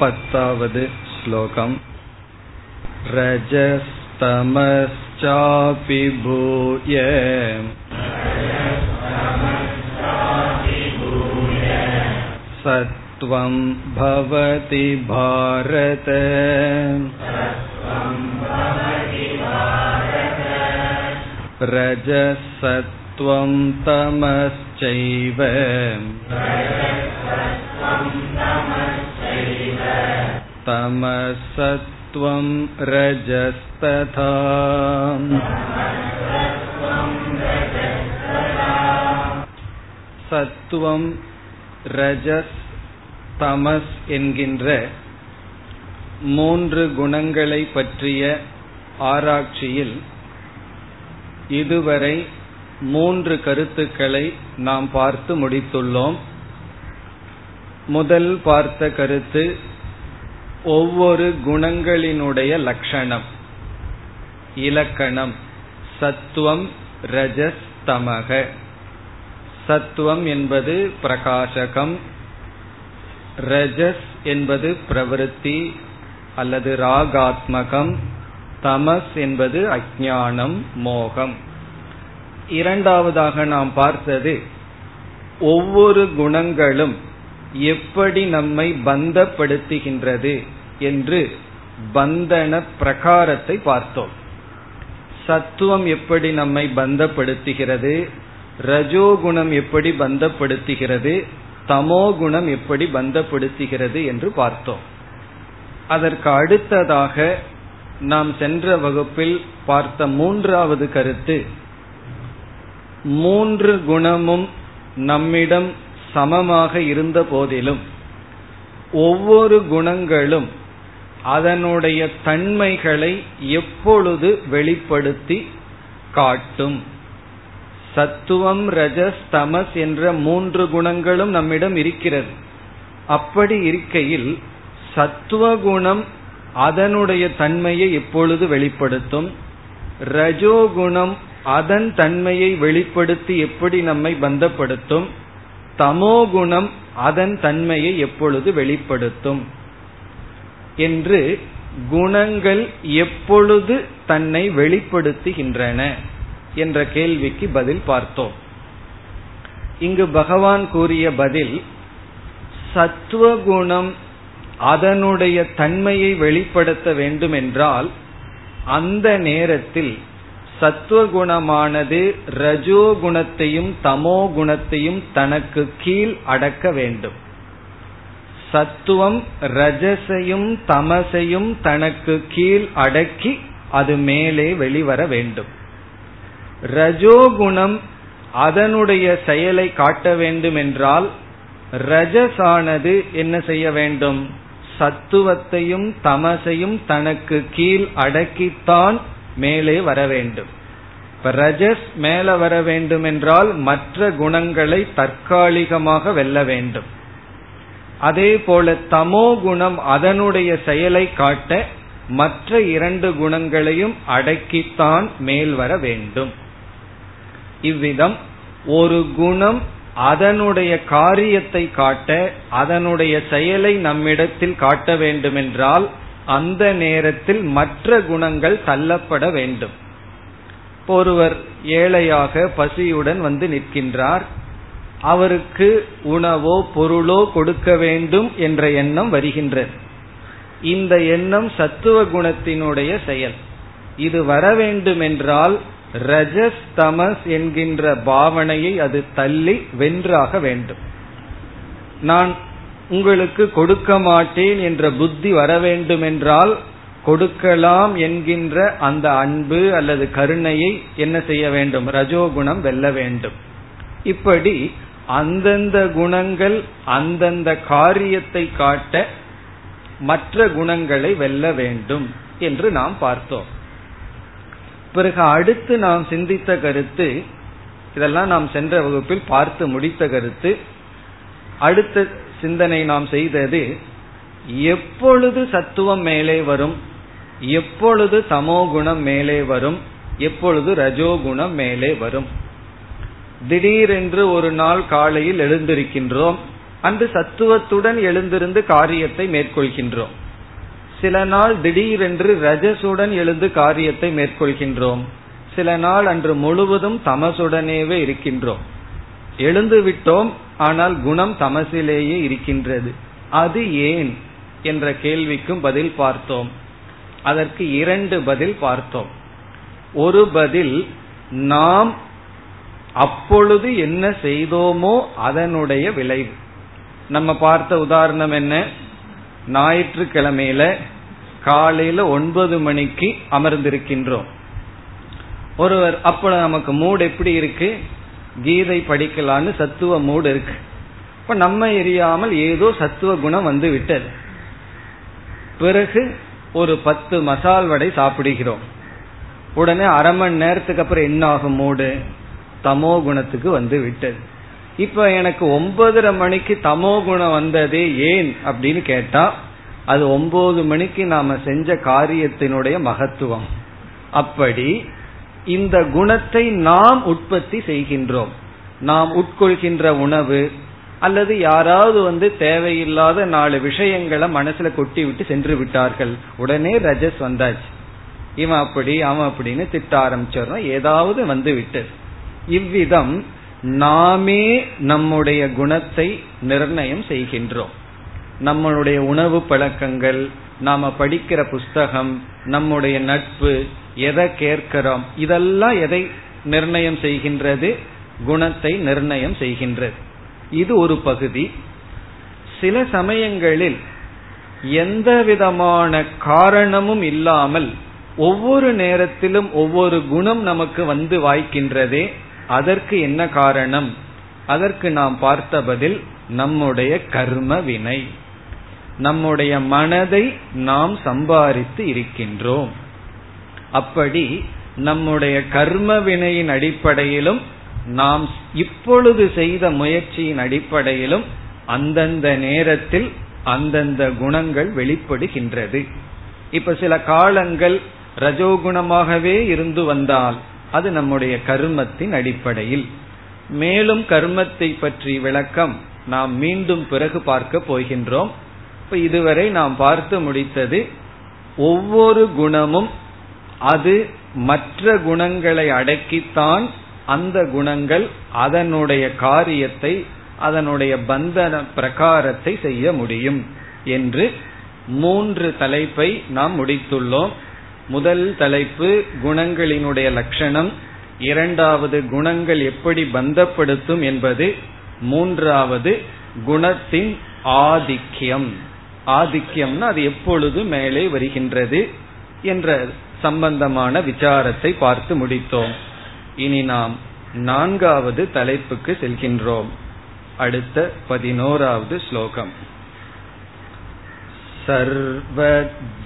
पत्तावद् श्लोकम् रजस्तमश्चापि भूय सत्वं भवति भारत रजसत्वं तमश्चैव तमसत्वं रजस्तथा சத்துவம் ரஜஸ் தமஸ் என்கின்ற மூன்று குணங்களை பற்றிய ஆராய்ச்சியில் இதுவரை மூன்று கருத்துக்களை நாம் பார்த்து முடித்துள்ளோம் முதல் பார்த்த கருத்து ஒவ்வொரு குணங்களினுடைய லட்சணம் இலக்கணம். சத்துவம் ரஜஸ் தமக. சத்துவம் என்பது பிரகாசகம். ரஜஸ் என்பது பிரவருத்தி அல்லது ராகாத்மகம். தமஸ் என்பது அஜானம் மோகம். இரண்டாவதாக நாம் பார்த்தது ஒவ்வொரு குணங்களும் எப்படி நம்மை பந்தப்படுத்துகின்றது என்று பந்தன பிரகாரத்தை பார்த்தோம். சத்துவம் எப்படி நம்மை பந்தப்படுத்துகிறது ரஜோகுணம் எப்படி பந்தப்படுத்துகிறது தமோ குணம் எப்படி பந்தப்படுத்துகிறது என்று பார்த்தோம். அதற்கு அடுத்ததாக நாம் சென்ற வகுப்பில் பார்த்த மூன்றாவது கருத்து மூன்று குணமும் நம்மிடம் சமமாக இருந்த போதிலும் ஒவ்வொரு குணங்களும் அதனுடைய தன்மைகளை எப்பொழுது வெளிப்படுத்தி காட்டும். சத்துவம் ரஜஸ் தமஸ் என்ற மூன்று குணங்களும் நம்மிடம் இருக்கிறது. அப்படி இருக்கையில் சத்துவ குணம் அதனுடைய தன்மையை எப்பொழுது வெளிப்படுத்தும்? ரஜோகுணம் அதன் தன்மையை வெளிப்படுத்தி எப்படி நம்மை பந்தப்படுத்தும்? தமோகுணம் அதன் தன்மையை எப்பொழுது வெளிப்படுத்தும்? என்று குணங்கள் எப்பொழுது தன்னை வெளிப்படுத்துகின்றன என்ற கேள்விக்கு பதில் பார்த்தோம். இங்கு பகவான் கூறிய பதில் சத்துவகுணம் அதனுடைய தன்மையை வெளிப்படுத்த வேண்டும் என்றால் அந்த நேரத்தில் சத்துவகுணமானது ரஜோ குணத்தையும் தமோ குணத்தையும் தனக்கு கீழ் அடக்க வேண்டும். சத்துவம் ரஜசையும் தமசையும் தனக்கு கீழ் அடக்கி அது மேலே வெளிவர வேண்டும். ரஜோகுணம் அதனுடைய செயலை காட்ட வேண்டும் என்றால் ரஜசானது என்ன செய்ய வேண்டும்? சத்துவத்தையும் தமசையும் தனக்கு கீழ் அடக்கித்தான் மேலே வர வேண்டும். இப்ப ரஜஸ் மேல வர வேண்டும் என்றால் மற்ற குணங்களை தற்காலிகமாக வெல்ல வேண்டும். அதே போல தமோ குணம் அதனுடைய செயலை காட்ட மற்ற இரண்டு குணங்களையும் அடக்கித்தான் மேல் வர வேண்டும். இவ்விதம் ஒரு குணம் அதனுடைய காரியத்தை காட்ட அதனுடைய செயலை நம்மிடத்தில் காட்ட வேண்டுமென்றால் அந்த நேரத்தில் மற்ற குணங்கள் தள்ளப்பட வேண்டும். ஒருவர் ஏழையாக பசியுடன் வந்து நிற்கின்றார். அவருக்கு உணவோ பொருளோ கொடுக்க வேண்டும் என்ற எண்ணம் வருகின்றது. இந்த எண்ணம் சத்துவ குணத்தினுடைய செயல். இது வர வேண்டும் என்றால் ரஜஸ் தமஸ் என்கின்ற பாவனையை அது தள்ளி வென்றாக வேண்டும். நான் உங்களுக்கு கொடுக்க மாட்டேன் என்ற புத்தி வர வேண்டுமென்றால் கொடுக்கலாம் என்கின்ற அந்த அன்பு அல்லது கருணையை என்ன செய்ய வேண்டும்? ரஜோகுணம் வெல்ல வேண்டும். இப்படி அந்தந்த குணங்கள் அந்தந்த காரியத்தை காட்ட மற்ற குணங்களை வெல்ல வேண்டும் என்று நாம் பார்த்தோம். பிறகு அடுத்து நாம் சிந்தித்த கருத்து இதெல்லாம் நாம் சென்ற வகுப்பில் பார்த்து முடித்த கருத்து அடுத்த சிந்தனை நாம் செய்தது எப்பொழுது சத்துவம் மேலே வரும் எப்பொழுது தமோகுணம் மேலே வரும் எப்பொழுது ரஜோகுணம் மேலே வரும். திடீரென்று ஒரு நாள் காலையில் எழுந்திருக்கின்றோம் அன்று சத்துவத்துடன் எழுந்திருந்து காரியத்தை மேற்கொள்கின்றோம். சில நாள் திடீரென்று ரஜசுடன் எழுந்து காரியத்தை மேற்கொள்கின்றோம். சில நாள் அன்று முழுவதும் தமசுடனேவே இருக்கின்றோம். எழுந்து விட்டோம் ஆனால் குணம் தமசிலேயே இருக்கின்றது. அது ஏன்? என்ற கேள்விக்கும் பதில் பார்த்தோம். அதற்கு இரண்டு பதில் பார்த்தோம். ஒரு பதில் நாம் அப்பொழுது என்ன செய்தோமோ அதனுடைய விளைவு. நம்ம பார்த்த உதாரணம் என்ன? ஞாயிற்றுக்கிழமையில காலையில ஒன்பது மணிக்கு அமர்ந்திருக்கின்றோம். ஒருவர் அப்ப நமக்கு மூடு எப்படி இருக்கு? கீதை படிக்கலான்னு சத்துவ மூடு இருக்கு. இப்ப நம்ம எரியாமல் ஏதோ சத்துவ குணம் வந்து விட்டது. பிறகு ஒரு பத்து மசால் வடை சாப்பிடுகிறோம். உடனே அரை மணி நேரத்துக்கு அப்புறம் என்ன ஆகும் மூடு? தமோ குணத்துக்கு வந்து விட்டது. இப்ப எனக்கு ஒன்பதரை மணிக்கு தமோ குணம் வந்ததே ஏன் அப்படின்னு கேட்டா அது ஒன்பது மணிக்கு நாம செஞ்ச காரியத்தினுடைய மகத்துவம். அப்படி இந்த குணத்தை நாம் உற்பத்தி செய்கின்றோம். நாம் உட்கொள்கின்ற உணவு அல்லது யாராவது வந்து தேவையில்லாத நாலு விஷயங்களை மனசுல கொட்டி விட்டு சென்று விட்டார்கள். உடனே ரஜஸ் வந்தாச்சு. இவன் அப்படி அவன் அப்படின்னு திட்ட ஆரம்பிச்சிடறோம். ஏதாவது வந்து விட்டது இவ்விதம் நாமே நம்முடைய குணத்தை நிர்ணயம் செய்கின்றோம். நம்மளுடைய உணவு பழக்கங்கள் நாம படிக்கிற புஸ்தகம் நம்முடைய நட்பு எதை கேட்கிறோம்? இதெல்லாம் எதை நிர்ணயம் செய்கின்றது? குணத்தை நிர்ணயம் செய்கின்றது. இது ஒரு பகுதி. சில சமயங்களில் எந்த விதமான காரணமும் இல்லாமல் ஒவ்வொரு நேரத்திலும் ஒவ்வொரு குணம் நமக்கு வந்து வாய்க்கின்றதே அதற்கு என்ன காரணம்? அதற்கு நாம் பார்த்த பதில் நம்முடைய கர்ம வினை. நம்முடைய மனதை நாம் சம்பாதித்து இருக்கின்றோம். அப்படி நம்முடைய கர்ம வினையின் அடிப்படையிலும் நாம் இப்பொழுது செய்த முயற்சியின் அடிப்படையிலும் அந்தந்த நேரத்தில் அந்தந்த குணங்கள் வெளிப்படுகின்றது. இப்ப சில காலங்கள் ரஜோகுணமாகவே இருந்து வந்தால் அது நம்முடைய கர்மத்தின் அடிப்படையில். மேலும் கர்மத்தை பற்றி விளக்கம் நாம் மீண்டும் பிறகு பார்க்க போகின்றோம். இப்ப இதுவரை நாம் பார்த்து முடித்தது ஒவ்வொரு குணமும் அது மற்ற குணங்களை அடக்கித்தான் அந்த குணங்கள் அதனுடைய காரியத்தை அதனுடைய பந்தன பிரகாரத்தை செய்ய முடியும் என்று மூன்று தலைப்பை நாம் முடித்துள்ளோம். முதல் தலைப்பு குணங்களினுடைய லட்சணம். இரண்டாவது குணங்கள் எப்படி பந்தப்படுத்தும் என்பது. மூன்றாவது குணத்தின் ஆதிக்கியம் ஆதிக்கியம்னா அது எப்பொழுது மேலே வருகின்றது என்ற சம்பந்தமான விசாரத்தை பார்த்து முடித்தோம் இனி நாம் நான்காவது தலைப்புக்கு செல்கின்றோம் அடுத்த பதினோராவது ஸ்லோகம் सर्वद्वारेषु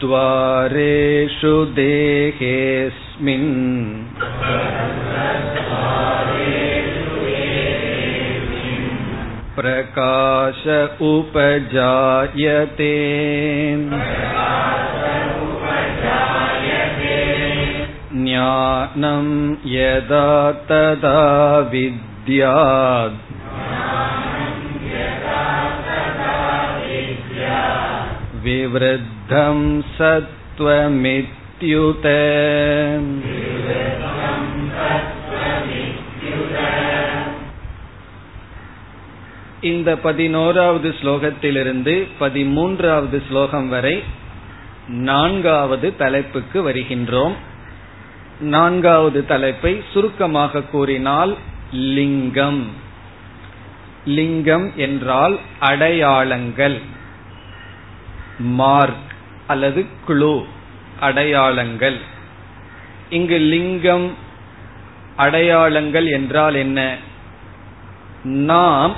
देहेऽस्मिन् प्रकाश उपजायते ज्ञानं यदा तदा विद्यात् विवृद्धं सत्त्वमित्युत இந்த பதினோராவது ஸ்லோகத்திலிருந்து பதிமூன்றாவது ஸ்லோகம் வரை நான்காவது தலைப்புக்கு வருகின்றோம் நான்காவது தலைப்பை சுருக்கமாக கூறினால் லிங்கம். லிங்கம் என்றால் அடையாளங்கள். மார்க் அல்லது குழு அடையாளங்கள். இங்கு லிங்கம் அடையாளங்கள் என்றால் என்ன? நாம்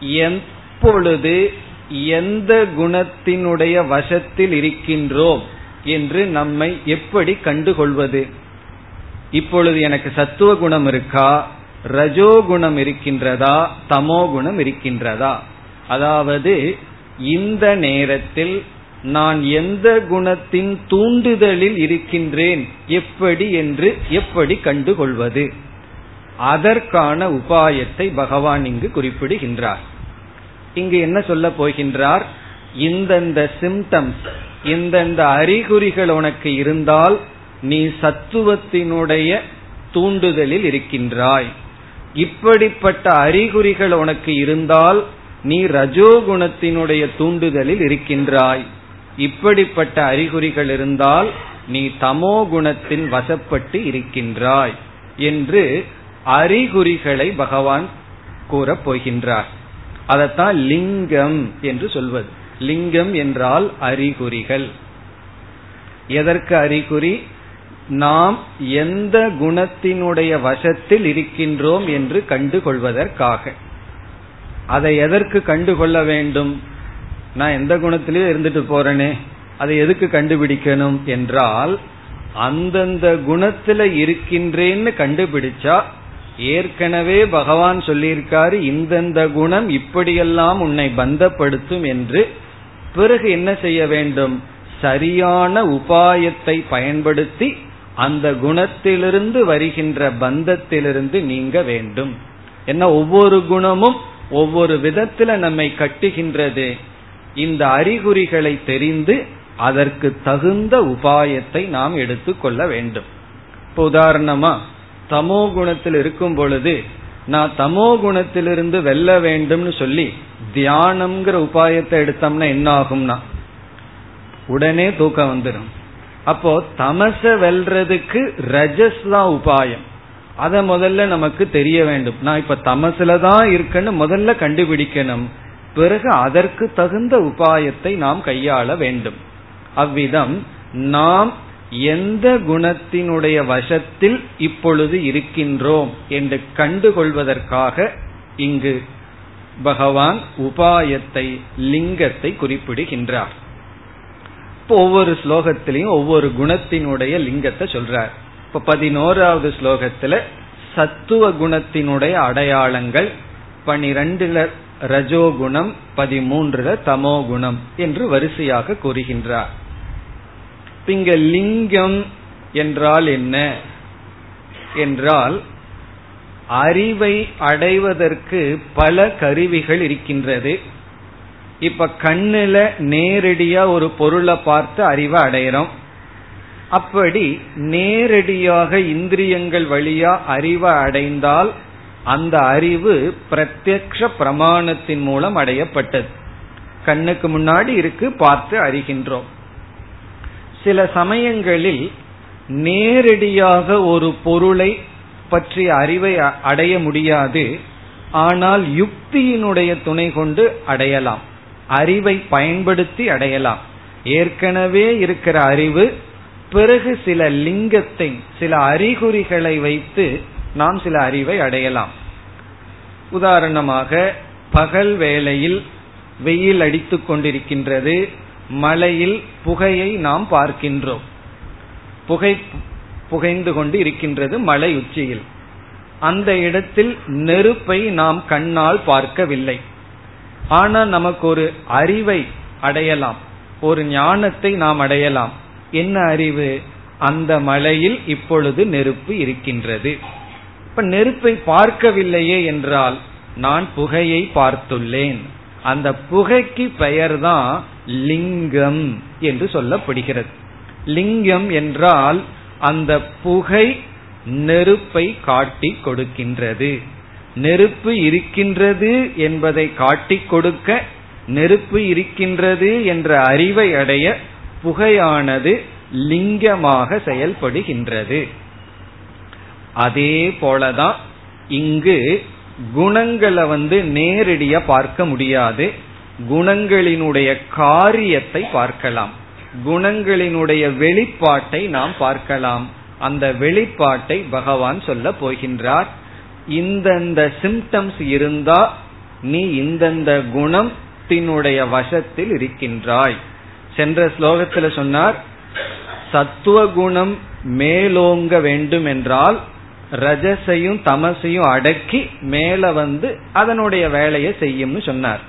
எப்பொழுது எந்த குணத்தினுடைய வசத்தில் இருக்கின்றோம்? என்று நம்மை எப்படி கண்டுகொள்வது? இப்பொழுது எனக்கு சத்துவ குணம் இருக்கா? ரஜோகுணம் இருக்கின்றதா? தமோ குணம் இருக்கின்றதா? அதாவது இந்த நேரத்தில் நான் எந்த குணத்தின் தூண்டுதலில் இருக்கின்றேன்? எப்படி என்று எப்படி கண்டுகொள்வது? அதற்கான உபாயத்தை பகவான் இங்கு குறிப்பிடுகின்றார். இங்கு என்ன சொல்ல போகின்றார்? இந்தந்த சிம்டம்ஸ் இந்தந்த அறிகுறிகள் உனக்கு இருந்தால் நீ சத்துவத்தினுடைய தூண்டுதலில் இருக்கின்றாய். இப்படிப்பட்ட அறிகுறிகள் உனக்கு இருந்தால் நீ ரஜோகுணத்தினுடைய தூண்டுதலில் இருக்கின்றாய். இப்படிப்பட்ட அறிகுறிகள் இருந்தால் நீ தமோ குணத்தின் வசப்பட்டு இருக்கின்றாய் என்று அறிகுறிகளை பகவான் கூறப் போகின்றார். அதத்தான் லிங்கம் என்று சொல்வது. லிங்கம் என்றால் அறிகுறிகள். எதற்கு அறிகுறி? நாம் எந்த குணத்தினுடைய வசத்தில் இருக்கின்றோம் என்று கண்டுகொள்வதற்காக. அதை எதற்கு கண்டுகொள்ள வேண்டும்? நான் எந்த குணத்திலேயே இருந்துட்டு போறேனே அதை எதுக்கு கண்டுபிடிக்கணும் என்றால் அந்தந்த குணத்துல இருக்கின்றேன்னு கண்டுபிடிச்சா ஏற்கனவே பகவான் சொல்லியிருக்காரு இந்தந்த குணம் இப்படியெல்லாம் உன்னை பந்தப்படுத்தும் என்று பிறகு என்ன செய்ய வேண்டும்? சரியான உபாயத்தை பயன்படுத்தி அந்த குணத்திலிருந்து வருகின்ற பந்தத்திலிருந்து நீங்க வேண்டும். என்ன ஒவ்வொரு குணமும் ஒவ்வொரு விதத்துல நம்மை கட்டுகின்றது. இந்த அறிகுறிகளை தெரிந்து அதற்கு தகுந்த உபாயத்தை நாம் எடுத்துக்கொள்ள வேண்டும். இப்போ உதாரணமா தமோ குணத்தில் இருக்கும் பொழுது நான் தமோ குணத்திலிருந்து வெல்ல வேண்டும்னு சொல்லி தியானம்ங்கிற உபாயத்தை எடுத்தோம்னா என்ன ஆகும்னா உடனே தூக்கம் வந்துடும் அப்போ தமச வெல்றதுக்கு ரஜஸ் தான் உபாயம். அத முதல்ல நமக்கு தெரிய வேண்டும். நான் இப்ப தமசுல தான் இருக்குன்னு முதல்ல கண்டுபிடிக்கணும். பிறகு அதற்கு தகுந்த உபாயத்தை நாம் கையாள வேண்டும். அவ்விதம் நாம் எந்த குணத்தினுடைய வசத்தில் இப்பொழுது இருக்கின்றோம் என்று கண்டுகொள்வதற்காக இங்கு பகவான் உபாயத்தை லிங்கத்தை குறிப்பிடுகின்றார். ஒவ்வொரு ஸ்லோகத்திலையும் ஒவ்வொரு குணத்தினுடைய லிங்கத்தை சொல்றார். இப்ப பதினோராவது ஸ்லோகத்துல சத்துவ குணத்தினுடைய அடையாளங்கள் பனிரெண்டுல ரஜோகுணம் பதிமூன்றுல தமோ குணம் என்று வரிசையாக கூறுகின்றார். இங்க லிங்கம் என்றால் என்ன? என்றால் அறிவை அடைவதற்கு பல கருவிகள் இருக்கின்றது. இப்ப கண்ணுல நேரடியா ஒரு பொருளை பார்த்து அறிவை அடையிறோம். அப்படி நேரடியாக இந்திரியங்கள் வழியா அறிவை அடைந்தால் அந்த அறிவு பிரத்யக்ஷ பிரமாணத்தின் மூலம் அடையப்பட்டது. கண்ணுக்கு முன்னாடி இருக்கு பார்த்து அறிகின்றோம். சில சமயங்களில் நேரடியாக ஒரு பொருளை பற்றிய அறிவை அடைய முடியாது. ஆனால் யுக்தியினுடைய துணை கொண்டு அடையலாம். அறிவை பயன்படுத்தி அடையலாம். ஏற்கனவே இருக்கிற அறிவு பிறகு சில லிங்கத்தை சில அறிகுறிகளை வைத்து நாம் சில அறிவை அடையலாம். உதாரணமாக பகல் வேளையில் வெயில் அடித்துக் கொண்டிருக்கின்றது. மலையில் புகையை நாம் பார்க்கின்றோம். புகை புகைந்து கொண்டு இருக்கின்றது மலை உச்சியில். அந்த இடத்தில் நெருப்பை நாம் கண்ணால் பார்க்கவில்லை. ஆனால் நமக்கு ஒரு அறிவை அடையலாம். ஒரு ஞானத்தை நாம் அடையலாம். என்ன அறிவு? அந்த மலையில் இப்பொழுது நெருப்பு இருக்கின்றது. இப்ப நெருப்பை பார்க்கவில்லையே என்றால் நான் புகையை பார்த்துள்ளேன். அந்த புகைக்கு பெயர் தான் லிங்கம் என்று சொல்லப்படுகிறது. லிங்கம் என்றால் அந்த புகை நெருப்பை காட்டி கொடுக்கின்றது. நெருப்பு இருக்கின்றது என்பதை காட்டி கொடுக்க நெருப்பு இருக்கின்றது என்ற அறிவை அடைய புகையானது லிங்கமாக செயல்படுகின்றது. அதே போலதான் இங்கு குணங்களை வந்து நேரடியா பார்க்க முடியாது. குணங்களினுடைய காரியத்தை பார்க்கலாம். குணங்களினுடைய வெளிப்பாட்டை நாம் பார்க்கலாம். அந்த வெளிப்பாட்டை பகவான் சொல்ல போகின்றார். இந்தந்த சிம்டம்ஸ் இருந்தா நீ இந்தந்த குணத்தினுடைய வசத்தில் இருக்கின்றாய். சென்ற ஸ்லோகத்துல சொன்னார் சத்துவ குணம் மேலோங்க வேண்டும் என்றால் ரஜசையும் தமசையும் அடக்கி மேல வந்து அதனுடைய வேலையை செய்யும்னு சொன்னார்.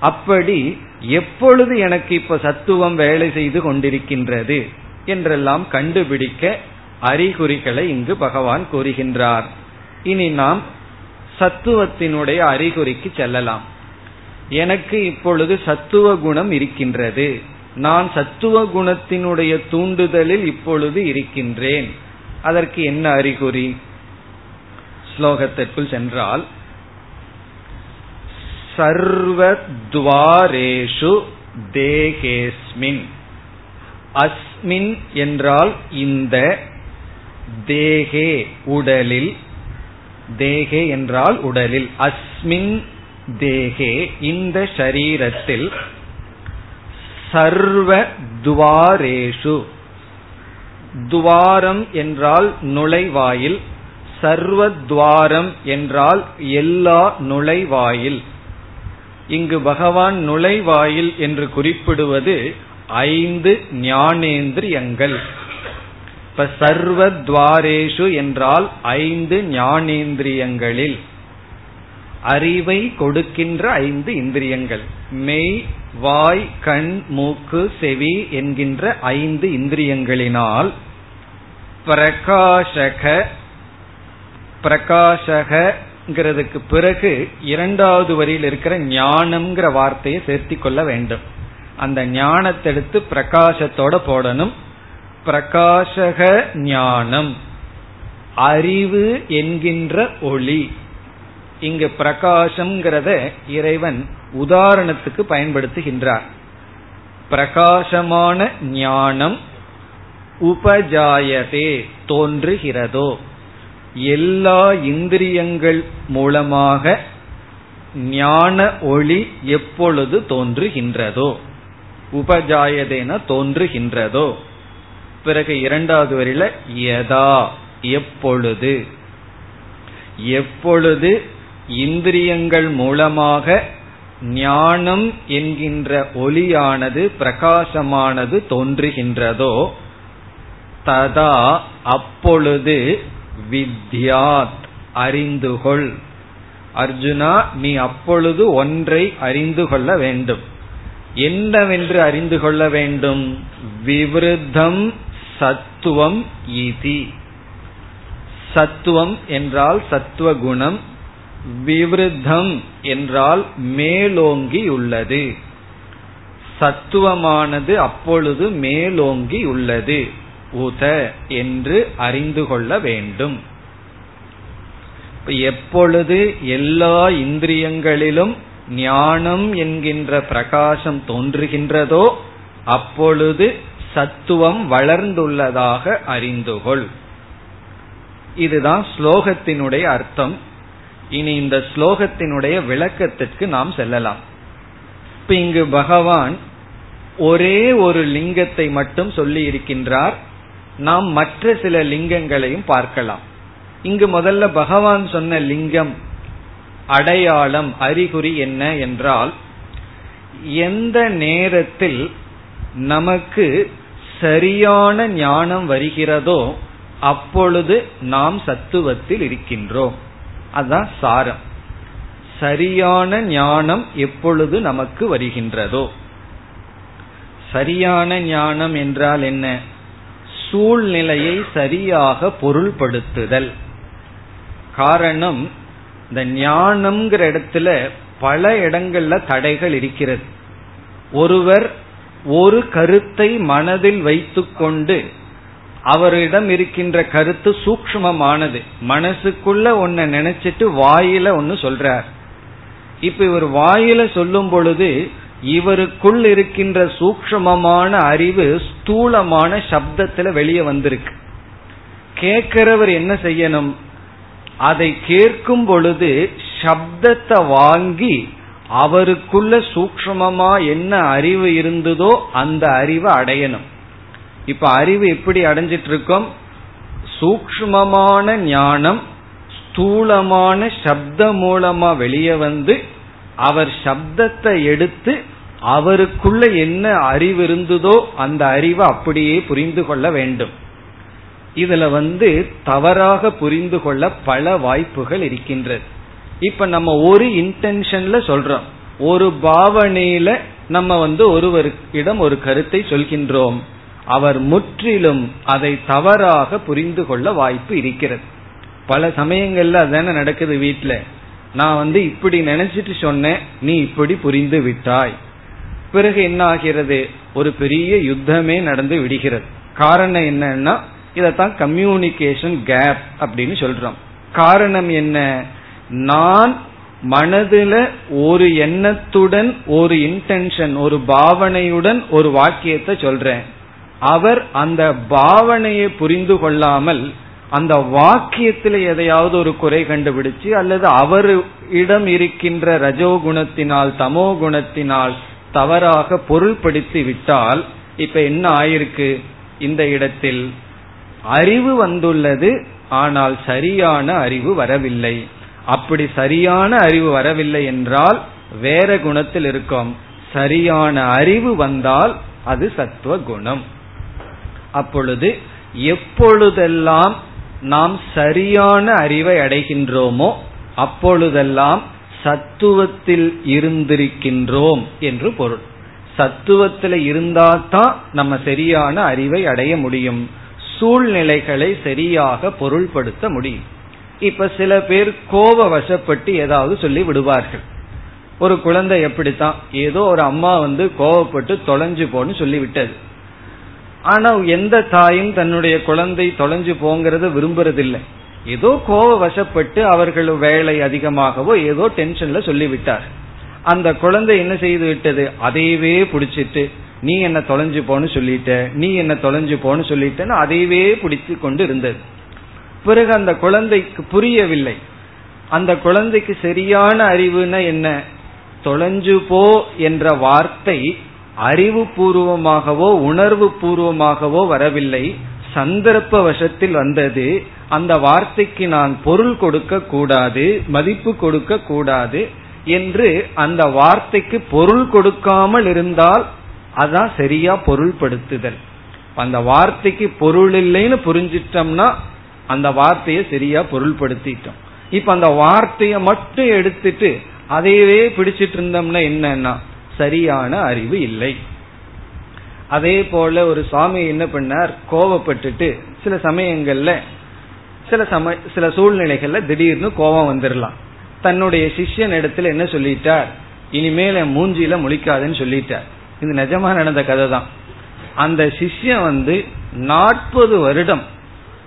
அப்படி எப்பொழுது எனக்கு இப்ப சத்துவம் வேலை செய்து கொண்டிருக்கின்றது என்றெல்லாம் கண்டுபிடிக்க அறிகுறிகளை இங்கு பகவான் கூறுகின்றார். இனி நாம் சத்துவத்தினுடைய அறிகுறிக்கு செல்லலாம். எனக்கு இப்பொழுது சத்துவ குணம் இருக்கின்றது. நான் சத்துவ குணத்தினுடைய தூண்டுதலில் இப்பொழுது இருக்கின்றேன். அதற்கு என்ன அறிகுறி? ஸ்லோகத்திற்குள் சென்றால் சர்வத்வாரேஷு தேகேஸ்மின். அஸ்மின் என்றால் இந்த தேகே உடலில் தேகே என்றால் உடலில். அஸ்மின் தேகே இந்த ஷரீரத்தில் சர்வ துவாரேஷு துவாரம் என்றால் நுழைவாயில் சர்வத்வாரம் என்றால் எல்லா நுழைவாயில். இங்கு பகவான் நுழைவாயில் என்று குறிப்பிடுவது ஐந்து ஞானேந்திரியங்கள். இப்ப சர்வத்வாரேஷு என்றால் ஐந்து ஞானேந்திரியங்களில். அறிவை கொடுக்கின்ற ஐந்து இந்திரியங்கள். மெய் வாய் கண் மூக்கு செவி என்கின்ற ஐந்து இந்திரியங்களினால் பிரகாஷக பிரகாசகங்கிறதுக்கு பிறகு இரண்டாவது வரியில் இருக்கிற ஞானம்ங்கிற வார்த்தையை சேர்த்தி கொள்ள வேண்டும். அந்த ஞானத்தை எடுத்து பிரகாசத்தோட போடணும். பிரகாசக ஞானம் அறிவு என்கின்ற ஒளி. இங்கு பிரகாசம்ங்கிறத இறைவன் உதாரணத்துக்கு பயன்படுத்துகின்றார். பிரகாசமான ஞானம் உபஜாயதே தோன்றுகிறதோ. எல்லா இந்திரியங்கள் மூலமாக ஞான ஒளி எப்பொழுது தோன்றுகின்றதோ? உபஜாயதேன தோன்றுகின்றதோ? பிறகு இரண்டாவது வரியில யதா எப்பொழுது? எப்பொழுது இந்திரியங்கள் மூலமாக ஞானம் என்கின்ற ஒளியானது பிரகாசமானது தோன்றுகின்றதோ? ததா அப்பொழுது வித்யாத் அறிந்துகொள் அர்ஜுனா நீ அப்பொழுது ஒன்றை அறிந்து கொள்ள வேண்டும். என்னவென்று அறிந்து கொள்ள வேண்டும்? விவருத்தம் சத்துவம் இதி. சத்துவம் என்றால் சத்துவகுணம் விவருத்தம் என்றால் மேலோங்கி உள்ளது சத்துவமானது அப்பொழுது மேலோங்கி உள்ளது உத என்று அறிந்து கொள்ள வேண்டும். எப்பொழுது எல்லா இந்திரியங்களிலும் ஞானம் என்கின்ற பிரகாசம் தோன்றுகின்றதோ அப்பொழுது சத்துவம் வளர்ந்துள்ளதாக அறிந்துகொள் இதுதான் ஸ்லோகத்தினுடைய அர்த்தம். இனி இந்த ஸ்லோகத்தினுடைய விளக்கத்திற்கு நாம் செல்லலாம். இப்ப இங்கு பகவான் ஒரே ஒரு லிங்கத்தை மட்டும் சொல்லி இருக்கின்றார் நாம் மற்ற சில லிங்கங்களையும் பார்க்கலாம். இங்கு முதல்ல பகவான் சொன்ன லிங்கம் அடையாளம் அறிகுறி என்ன என்றால் எந்த நேரத்தில் நமக்கு சரியான ஞானம் வருகிறதோ அப்பொழுது நாம் சத்துவத்தில் இருக்கின்றோம். அதுதான் சாரம். சரியான ஞானம் எப்பொழுது நமக்கு வருகின்றதோ. சரியான ஞானம் என்றால் என்ன? சூழ்நிலையை சரியாக பொருள்படுத்துதல். காரணம் இந்த ஞானம்ங்கிற இடத்துல பல இடங்கள்ல தடைகள் இருக்கிறது. ஒருவர் ஒரு கருத்தை மனதில் வைத்துக்கொண்டு அவரிடம் இருக்கின்ற கருத்து சூக்மமானது மனசுக்குள்ள ஒன்ன நினைச்சிட்டு வாயில ஒன்னு சொல்றார். இப்ப இவர் வாயில சொல்லும் பொழுது இவருக்குள் இருக்கின்ற சூக்ஷமமான அறிவு ஸ்தூலமான சப்தத்துல வெளியே வந்திருக்கு. கேட்கிறவர் என்ன செய்யணும்? அதை கேட்கும் பொழுது சப்தத்தை வாங்கி அவருக்குள்ள சூக்ஷமமா என்ன அறிவு இருந்ததோ அந்த அறிவை அடையணும். இப்ப அறிவு எப்படி அடைஞ்சிட்டு இருக்கோம் சூக்மமான ஞானம் ஸ்தூலமான சப்த மூலமா வெளியே வந்து அவர் சப்தத்தை எடுத்து அவருக்குள்ள என்ன அறிவு இருந்ததோ அந்த அறிவை அப்படியே புரிந்து கொள்ள வேண்டும். இதுல வந்து தவறாக புரிந்து கொள்ள பல வாய்ப்புகள் இருக்கின்றது. இப்ப நம்ம ஒரு இன்டென்ஷன்ல சொல்றோம். ஒரு பாவனையில நம்ம வந்து ஒருவருக்கிடம் ஒரு கருத்தை சொல்கின்றோம். அவர் முற்றிலும் அதை தவறாக புரிந்து கொள்ள வாய்ப்பு இருக்கிறது. பல சமயங்கள்ல அதுதானே நடக்குது வீட்டுல நான் வந்து இப்படி நினைச்சிட்டு சொன்னேன் நீ இப்படி புரிந்து விட்டாய். பிறகு என்ன ஆகிறது? ஒரு பெரிய யுத்தமே நடந்து விடுகிறது. காரணம் என்னன்னா இதத்தான் கம்யூனிகேஷன் கேப் அப்படின்னு சொல்றோம். காரணம் என்ன? நான் மனதுல ஒரு எண்ணத்துடன் ஒரு இன்டென்ஷன் ஒரு பாவனையுடன் ஒரு வாக்கியத்தை சொல்றேன். அவர் அந்த பாவனையை புரிந்து கொள்ளாமல் அந்த வாக்கியத்தில் எதையாவது ஒரு குறை கண்டுபிடிச்சு அல்லது அவரிடம் இருக்கின்ற ரஜோகுணத்தினால் தமோ குணத்தினால் தவறாக பொருள்படுத்தி விட்டால் இப்ப என்ன ஆயிருக்கு? இந்த இடத்தில் அறிவு வந்துள்ளது ஆனால் சரியான அறிவு வரவில்லை. அப்படி சரியான அறிவு வரவில்லை என்றால் வேற குணத்தில் இருக்கும். சரியான அறிவு வந்தால் அது சத்துவ குணம். அப்பொழுது எப்பொழுதெல்லாம் நாம் சரியான அறிவை அடைகின்றோமோ அப்பொழுதெல்லாம் சத்துவத்தில் இருந்திருக்கின்றோம் என்று பொருள். சத்துவத்தில் இருந்தால்தான் நம்ம சரியான அறிவை அடைய முடியும். சூழ்நிலைகளை சரியாக பொருள்படுத்த முடியும். இப்ப சில பேர் கோப வசப்பட்டு ஏதாவது சொல்லி விடுவார்கள். ஒரு குழந்தை எப்படித்தான் ஏதோ ஒரு அம்மா வந்து கோவப்பட்டு தொலைஞ்சு போன்னு சொல்லிவிட்டது. ஆனா எந்த தாயும் தன்னுடைய குழந்தை தொலைஞ்சு போங்கிறத விரும்புறதில்லை. ஏதோ கோவ வசப்பட்டு அவர்கள் வேலை அதிகமாகவோ ஏதோ டென்ஷன்ல சொல்லிவிட்டார். அந்த குழந்தை என்ன செய்து விட்டது? அதையவே பிடிச்சிட்டு நீ என்ன தொலைஞ்சு போன்னு சொல்லிட்ட? நீ என்ன தொலைஞ்சு போன்னு சொல்லிட்டேன்னு அதையவே பிடிச்சு கொண்டு இருந்தது பிறகு அந்த குழந்தைக்கு புரியவில்லை. அந்த குழந்தைக்கு சரியான அறிவுனா என்ன? தொலைஞ்சு போ என்ற வார்த்தை அறிவு பூர்வமாகவோ உணர்வு பூர்வமாகவோ வரவில்லை. சந்தர்ப்ப வசத்தில் வந்தது. அந்த வார்த்தைக்கு நான் பொருள் கொடுக்க கூடாது மதிப்பு கொடுக்க கூடாது என்று அந்த வார்த்தைக்கு பொருள் கொடுக்காமல் இருந்தால் அதான் சரியா பொருள்படுத்துதல். அந்த வார்த்தைக்கு பொருள் இல்லைன்னு புரிஞ்சிட்டோம்னா அந்த வார்த்தையை சரியா பொருள்படுத்திட்டோம். இப்ப அந்த வார்த்தையை மட்டும் எடுத்துட்டு அதையவே பிடிச்சிட்டு இருந்தோம்னா என்னன்னா சரியான அறிவு இல்லை. அதே போல ஒரு சுவாமி என்ன பண்ணார்? கோவப்பட்டுட்டு சில சமயங்கள்ல சில சம சில சூழ்நிலைகள்ல திடீர்னு கோபம் வந்துடலாம் தன்னுடைய சிஷ்யன் இடத்துல என்ன சொல்லிட்டார்? இனிமேல மூஞ்சியில முழிக்காதுன்னு சொல்லிட்டார். இது நிஜமா நடந்த கதை தான் அந்த சிஷ்யன் வந்து நாற்பது வருடம்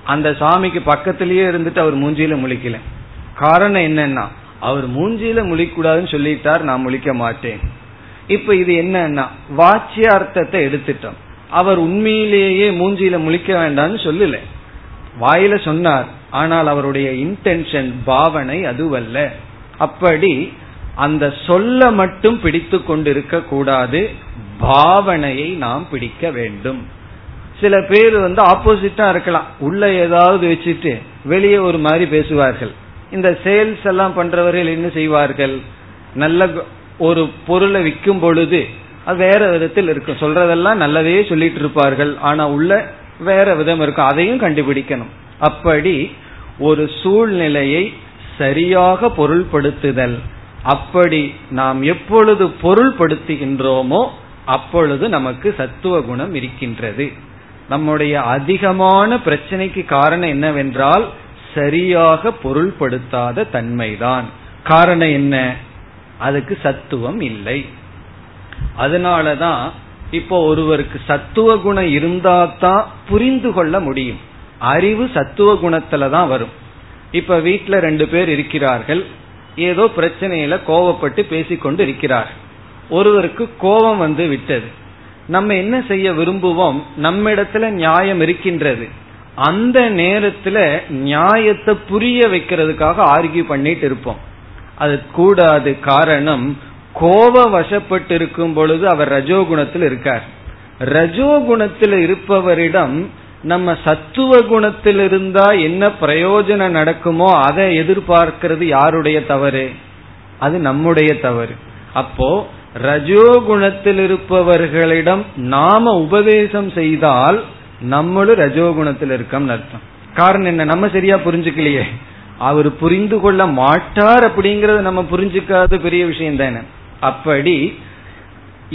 அந்த சாமிக்கு பக்கத்திலேயே இருந்துட்டு அவர் மூஞ்சியில முழிக்கல. காரணம் என்னன்னா அவர் மூஞ்சியில முழிக்கூடாதுன்னு சொல்லிட்டார் நான் முழிக்க மாட்டேன். இப்ப இது என்னன்னா வாச்சியார்த்தத்தை எடுத்துட்டோம். அவர் உண்மையிலேயே மூஞ்சியில முழிக்க வேண்டாம்னு சொல்லல. வாயில சொன்னார் ஆனால் அவருடைய இன்டென்ஷன் பாவனை அதுவல்ல. அப்படி அந்த சொல்ல மட்டும் பிடித்து கொண்டிருக்க கூடாது பாவனையை நாம் பிடிக்க வேண்டும். சில பேர் வந்து ஆப்போசிட்டா இருக்கலாம். உள்ள ஏதாவது வச்சுட்டு வெளியே ஒரு மாதிரி பேசுவார்கள். இந்த சேல்ஸ் எல்லாம் பண்றவர்கள் என்ன செய்வார்கள்? நல்ல ஒரு பொருளை விற்கும் பொழுது அது வேற விதத்தில் இருக்கும். சொல்றதெல்லாம் நல்லதே சொல்லிட்டு இருப்பார்கள். ஆனா உள்ள வேற விதம் இருக்கும். அதையும் கண்டுபிடிக்கணும். அப்படி ஒரு சூழ்நிலையை சரியாக பொருள்படுத்துதல். அப்படி நாம் எப்பொழுது பொருள்படுத்துகின்றோமோ அப்பொழுது நமக்கு சத்துவ குணம் இருக்கின்றது. நம்முடைய அதிகமான பிரச்சனைக்கு காரணம் என்னவென்றால் சரியாக பொருள்படுத்தாத தன்மைதான். காரணம் என்ன? அதுக்கு சத்துவம் இல்லை. அதனாலதான் இப்போ ஒருவருக்கு சத்துவ குணம் இருந்தா தான் புரிந்து கொள்ள முடியும். அறிவு சத்துவ குணத்துல தான் வரும். இப்ப வீட்டுல ரெண்டு பேர் இருக்கிறார்கள். ஏதோ பிரச்சனையில கோவப்பட்டு பேசிக்கொண்டு இருக்கிறார். ஒருவருக்கு கோபம் வந்து விட்டது. நம்ம என்ன செய்ய விரும்புவோம்? நம்மிடத்துல நியாயம் இருக்கின்றது. அந்த நேரத்துல நியாயத்தை புரிய வைக்கிறதுக்காக ஆர்கியூ பண்ணிட்டு இருப்போம். அது கூடாது காரணம் கோப வசப்பட்டு இருக்கும் பொழுது அவர் ரஜோகுணத்தில் இருக்கார். ரஜோகுணத்தில் இருப்பவரிடம் நம்ம சத்துவ குணத்தில் இருந்தா என்ன பிரயோஜனம் நடக்குமோ அதை எதிர்பார்க்கிறது யாருடைய தவறு? அது நம்முடைய தவறு. அப்போ ரஜோகுணத்தில் இருப்பவர்களிடம் நாம உபதேசம் செய்தால் நம்மளும் ரஜோகுணத்தில் இருக்கோம்னு அர்த்தம். காரணம் என்ன? நம்ம சரியா புரிஞ்சுக்கலையே. அவர் புரிந்து கொள்ள மாட்டார் அப்படிங்கறத நம்ம புரிஞ்சுக்காத பெரிய விஷயம் தானே? அப்படி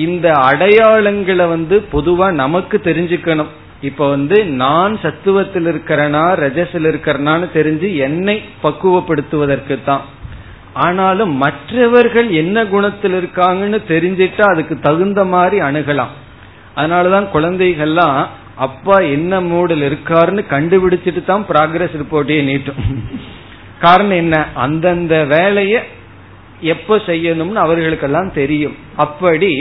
இந்த அடையாளங்களை வந்து பொதுவா நமக்கு தெரிஞ்சுக்கணும். இப்ப வந்து நான் சத்துவத்தில் இருக்கிறனா ரஜஸில் இருக்கிறனான்னு தெரிஞ்சு என்னை பக்குவப்படுத்துவதற்கு தான் ஆனாலும் மற்றவர்கள் என்ன குணத்தில் இருக்காங்கன்னு தெரிஞ்சிட்டா அதுக்கு தகுந்த மாதிரி அணுகலாம். அதனாலதான் குழந்தைகள்லாம் அப்பா என்ன மூடில் இருக்காருன்னு கண்டுபிடிச்சிட்டு தான் ப்ராக்ரஸ் ரிப்போர்ட்டையே நீட்டும். காரணம் என்ன? அந்தந்த வேலையை எப்ப செய்யணும்னு அவர்களுக்கெல்லாம் தெரியும். அப்படி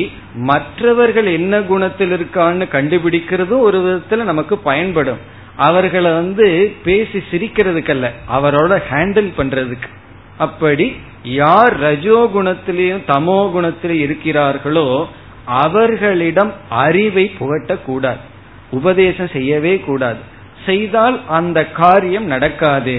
மற்றவர்கள் என்ன குணத்தில் இருக்கான்னு கண்டுபிடிக்கிறதும் ஒரு விதத்துல நமக்கு பயன்படும். அவர்களை வந்து பேசி சிரிக்கிறதுக்கல்ல அவரோட ஹேண்டில் பண்றதுக்கு. அப்படி யார் ரஜோ குணத்திலையும் தமோ குணத்திலும் இருக்கிறார்களோ அவர்களிடம் அறிவை புகட்டக்கூடாது. உபதேசம் செய்யவே கூடாது. செய்தால் அந்த காரியம் நடக்காது.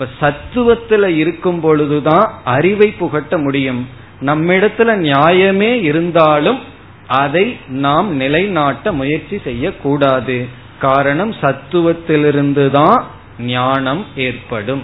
இப்ப சத்துவத்துல இருக்கும் பொழுதுதான் அறிவை புகட்ட முடியும். நம்மிடத்துல நியாயமே இருந்தாலும் அதை நாம் நிலைநாட்ட முயற்சி செய்யக்கூடாது. காரணம் சத்துவத்திலிருந்து தான் ஞானம் ஏற்படும்.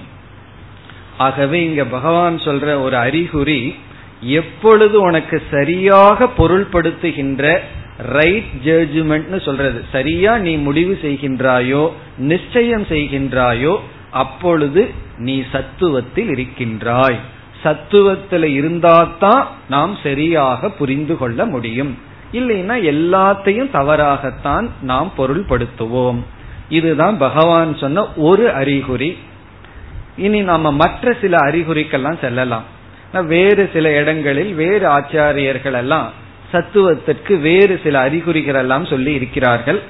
ஆகவே இங்க பகவான் சொல்ற ஒரு அறிகுறி எப்பொழுது உனக்கு சரியாக பொருள்படுத்துகின்ற ரைட் ஜட்ஜ்மெண்ட்னு சொல்றது. சரியா நீ முடிவு செய்கின்றாயோ நிச்சயம் செய்கின்றாயோ அப்பொழுது நீ சத்துவத்தில் இருக்கின்றாய். சத்துவத்தில் இருந்தாதான் நாம் சரியாக புரிந்து கொள்ள முடியும். இல்லைன்னா எல்லாத்தையும் தவறாகத்தான் நாம் பொருள்படுத்துவோம். இதுதான் பகவான் சொன்ன ஒரு அறிகுறி. இனி நாம மற்ற சில அறிகுறிக்கெல்லாம் செல்லலாம். வேறு சில இடங்களில் வேறு ஆச்சாரியர்கள் எல்லாம் சத்துவத்திற்கு வேறு சில அறிகுறிகள் எல்லாம் சொல்லி இருக்கிறார்கள்.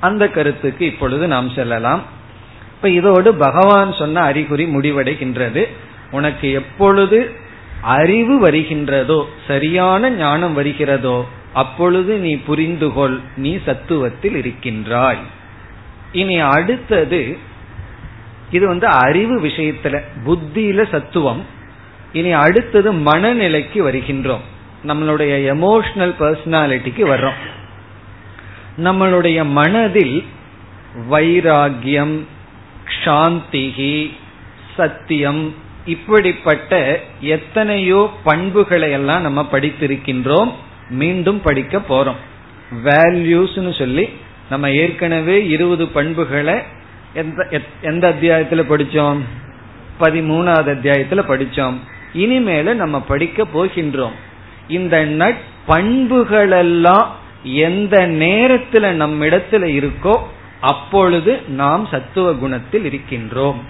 அந்த கருத்துக்கு இப்பொழுது நாம் செல்லலாம். இப்ப இதோடு பகவான் சொன்ன அறிகுறி முடிவடைகின்றது. உனக்கு எப்பொழுது அறிவு வருகின்றதோ சரியான ஞானம் வருகிறதோ அப்பொழுது நீ புரிந்து கொள் நீ சத்துவத்தில் இருக்கின்றாய். இனி அடுத்தது இது வந்து அறிவு விஷயத்துல புத்தியில சத்துவம். இனி அடுத்தது மனநிலைக்கு வருகின்றோம். நம்மளுடைய எமோஷனல் பர்சனாலிட்டிக்கு வர்றோம். நம்மளுடைய மனதில் வைராகியம் சாந்திகி சத்தியம். இப்படிப்பட்ட எத்தனையோ பண்புகளை எல்லாம் நம்ம படித்திருக்கின்றோம் மீண்டும் படிக்க போறோம். வேல்யூஸ்னு சொல்லி நம்ம ஏற்கனவே இருபது பண்புகளை எந்த எந்த அத்தியாயத்துல படிச்சோம் பதிமூணாவது அத்தியாயத்துல படிச்சோம் இனிமேல நம்ம படிக்க போகின்றோம். இந்த நட்பண்புகளெல்லாம் எந்த நேரத்துல நம்மிடத்துல இருக்கோ அப்பொழுது நாம் சத்துவ குணத்தில் இருக்கின்றோம்.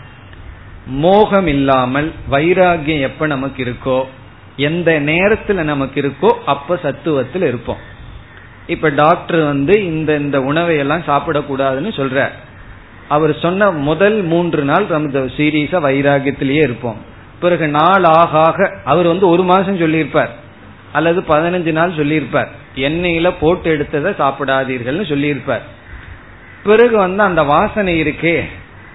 மோகம் இல்லாமல் வைராகியம் எப்ப நமக்கு இருக்கோ எந்த நேரத்துல நமக்கு இருக்கோ அப்ப சத்துவத்தில் இருப்போம். இப்ப டாக்டர் வந்து இந்த இந்த உணவை எல்லாம் சாப்பிடக்கூடாதுன்னு சொல்ற அவர் சொன்ன முதல் மூன்று நாள் நம்ம சீரியஸா வைராகியத்திலேயே இருப்போம். பிறகு நாள் ஆக ஆக அவர் வந்து ஒரு மாசம் சொல்லியிருப்பார். அல்லது பதினஞ்சு நாள் சொல்லியிருப்பார். எண்ணெயில போட்டு எடுத்ததை சாப்பிடாதீர்கள்னு சொல்லியிருப்பார். பிறகு வந்து அந்த வாசனை இருக்கே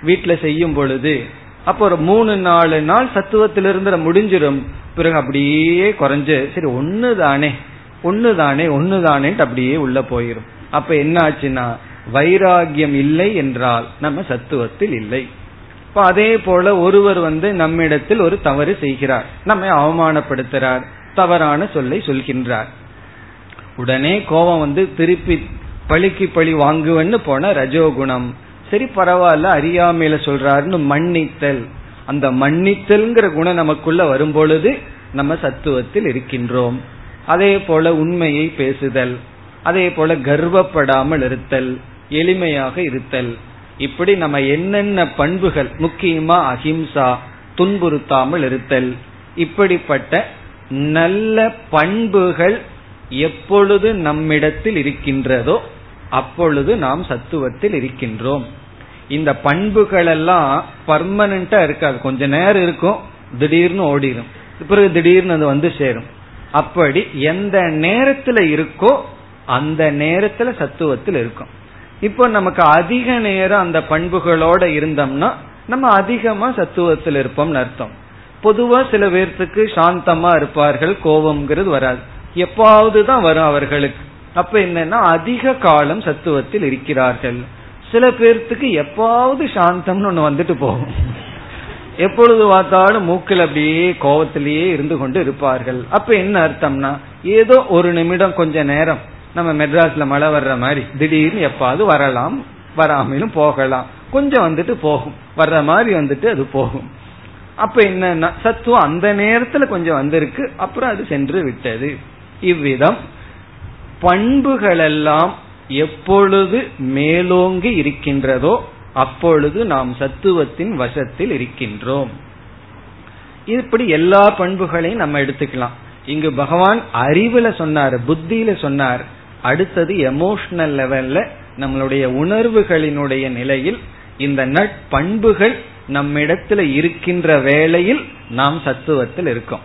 வீட்டுல செய்யும் பொழுது அப்போ ஒரு மூணு நாலு நாள் சத்துவத்திலிருந்து முடிஞ்சிடும் பிறகு அப்படியே குறைஞ்சு சரி ஒன்னு தானே ஒன்னு தானே ஒன்னு தானேன்ட்டு அப்படியே உள்ள போயிரும். அப்ப என்ன ஆச்சுன்னா வைராகியம் இல்லை என்றால் நம்ம சத்துவத்தில் இல்லை. இப்ப அதே போல ஒருவர் வந்து நம்மிடத்தில் ஒரு தவறு செய்கிறார். நம்மை அவமானப்படுத்துறார் தவறான சொல்லை சொல்கின்றார். உடனே கோபம் வந்து திருப்பி பழிக்கு பழி வாங்குவன்னு போன ரஜோகுணம். சரி பரவாயில்ல அறியாமையில சொல்றாருன்னு மன்னித்தல். அந்த மன்னித்தல்ங்கிற குணம் நமக்குள்ள வரும் பொழுது நம்ம சத்துவத்தில் இருக்கின்றோம். அதே போல உண்மையை பேசுதல். அதே போல கர்வப்படாமல் இருத்தல். எளிமையாக இருத்தல். இப்படி நம்ம என்னென்ன பண்புகள் முக்கியமா அஹிம்சா துன்புறுத்தாமல் இருத்தல். இப்படிப்பட்ட நல்ல பண்புகள் எப்பொழுது நம்மிடத்தில் இருக்கின்றதோ அப்பொழுது நாம் சத்துவத்தில் இருக்கின்றோம். இந்த பண்புகள் எல்லாம் பர்மனண்டா இருக்காது. கொஞ்ச நேரம் இருக்கும் திடீர்னு ஓடிடும் பிறகு திடீர்னு அது வந்து சேரும். அப்படி எந்த நேரத்துல இருக்கோ அந்த நேரத்துல சத்துவத்தில் இருக்கும். இப்போ நமக்கு அதிக நேரம் அந்த பண்புகளோட இருந்தோம்னா நம்ம அதிகமா சத்துவத்தில் இருப்போம்னு அர்த்தம். பொதுவா சில பேர்த்துக்கு சாந்தமா இருப்பார்கள் கோபம்ங்கிறது வராது. எப்பாவது தான் வரும் அவர்களுக்கு. அப்ப என்னன்னா அதிக காலம் சத்துவத்தில் இருக்கிறார்கள். சில பேர்த்துக்கு எப்பாவது சாந்தம்னு ஒண்ணு வந்துட்டு போகும். எப்பொழுது பார்த்தாலும் மூக்கில் அப்படியே கோபத்திலேயே இருந்து கொண்டு இருப்பார்கள். அப்ப என்ன அர்த்தம்னா ஏதோ ஒரு நிமிடம் கொஞ்ச நேரம் நம்ம மெட்ராஸ்ல மழை வர்ற மாதிரி திடீர்னு எப்பாவது வரலாம் வராமலும் போகலாம். கொஞ்சம் வந்துட்டு போகும். வர்ற மாதிரி வந்துட்டு அது போகும். அப்ப என்னன்னா சத்துவம் அந்த நேரத்துல கொஞ்சம் வந்திருக்கு அப்புறம் அது சென்று விட்டது. இவ்விதம். பண்புகளெல்லாம் எப்பொழுது மேலோங்கி இருக்கின்றதோ அப்பொழுது நாம் சத்துவத்தின் வசத்தில் இருக்கின்றோம். இப்படி எல்லா பண்புகளையும் நம்ம எடுத்துக்கலாம். இங்கு பகவான் அறிவுல சொன்னார் புத்தியில சொன்னார். அடுத்தது எமோஷனல் லெவல்ல நம்மளுடைய உணர்வுகளினுடைய நிலையில் இந்த நட்பண்புகள் நம்மிடத்துல இருக்கின்ற வேளையில் நாம் சத்துவத்தில் இருக்கோம்.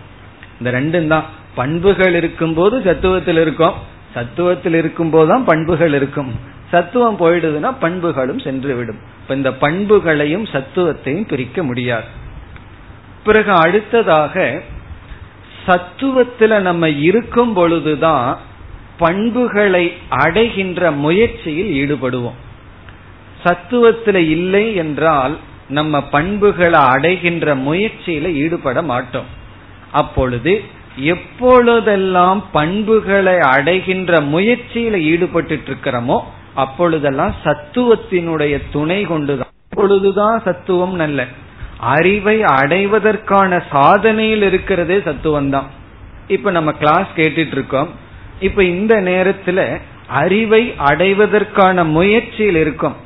இந்த ரெண்டும் தான். பண்புகள் இருக்கும்போது சத்துவத்தில் இருக்கோம் சத்துவத்தில் இருக்கும் போதுதான் பண்புகள் இருக்கும். சத்துவம் போயிடுதுன்னா பண்புகளும் சென்று விடும் இப்ப இந்த பண்புகளையும் சத்துவத்தையும் பிரிக்க முடியாது. பிறகு அடுத்ததாக சத்துவத்துல நம்ம இருக்கும் பொழுதுதான் பண்புகளை அடைகின்ற முயற்சியில் ஈடுபடுவோம். சத்துவத்துல இல்லை என்றால் நம்ம பண்புகளை அடைகின்ற முயற்சியில ஈடுபட மாட்டோம். அப்பொழுது எப்பொழுதெல்லாம் பண்புகளை அடைகின்ற முயற்சியில ஈடுபட்டு இருக்கிறோமோ அப்பொழுதெல்லாம் சத்துவத்தினுடைய துணை கொண்டுதான். அப்பொழுதுதான் சத்துவம் நல்ல. அறிவை அடைவதற்கான சாதனையில் இருக்கிறதே சத்துவம் தான் இப்ப நம்ம கிளாஸ் கேட்டுட்டு இருக்கோம் இப்ப இந்த நேரத்துல அறிவை அடைவதற்கான முயற்சியில் இருக்கும்.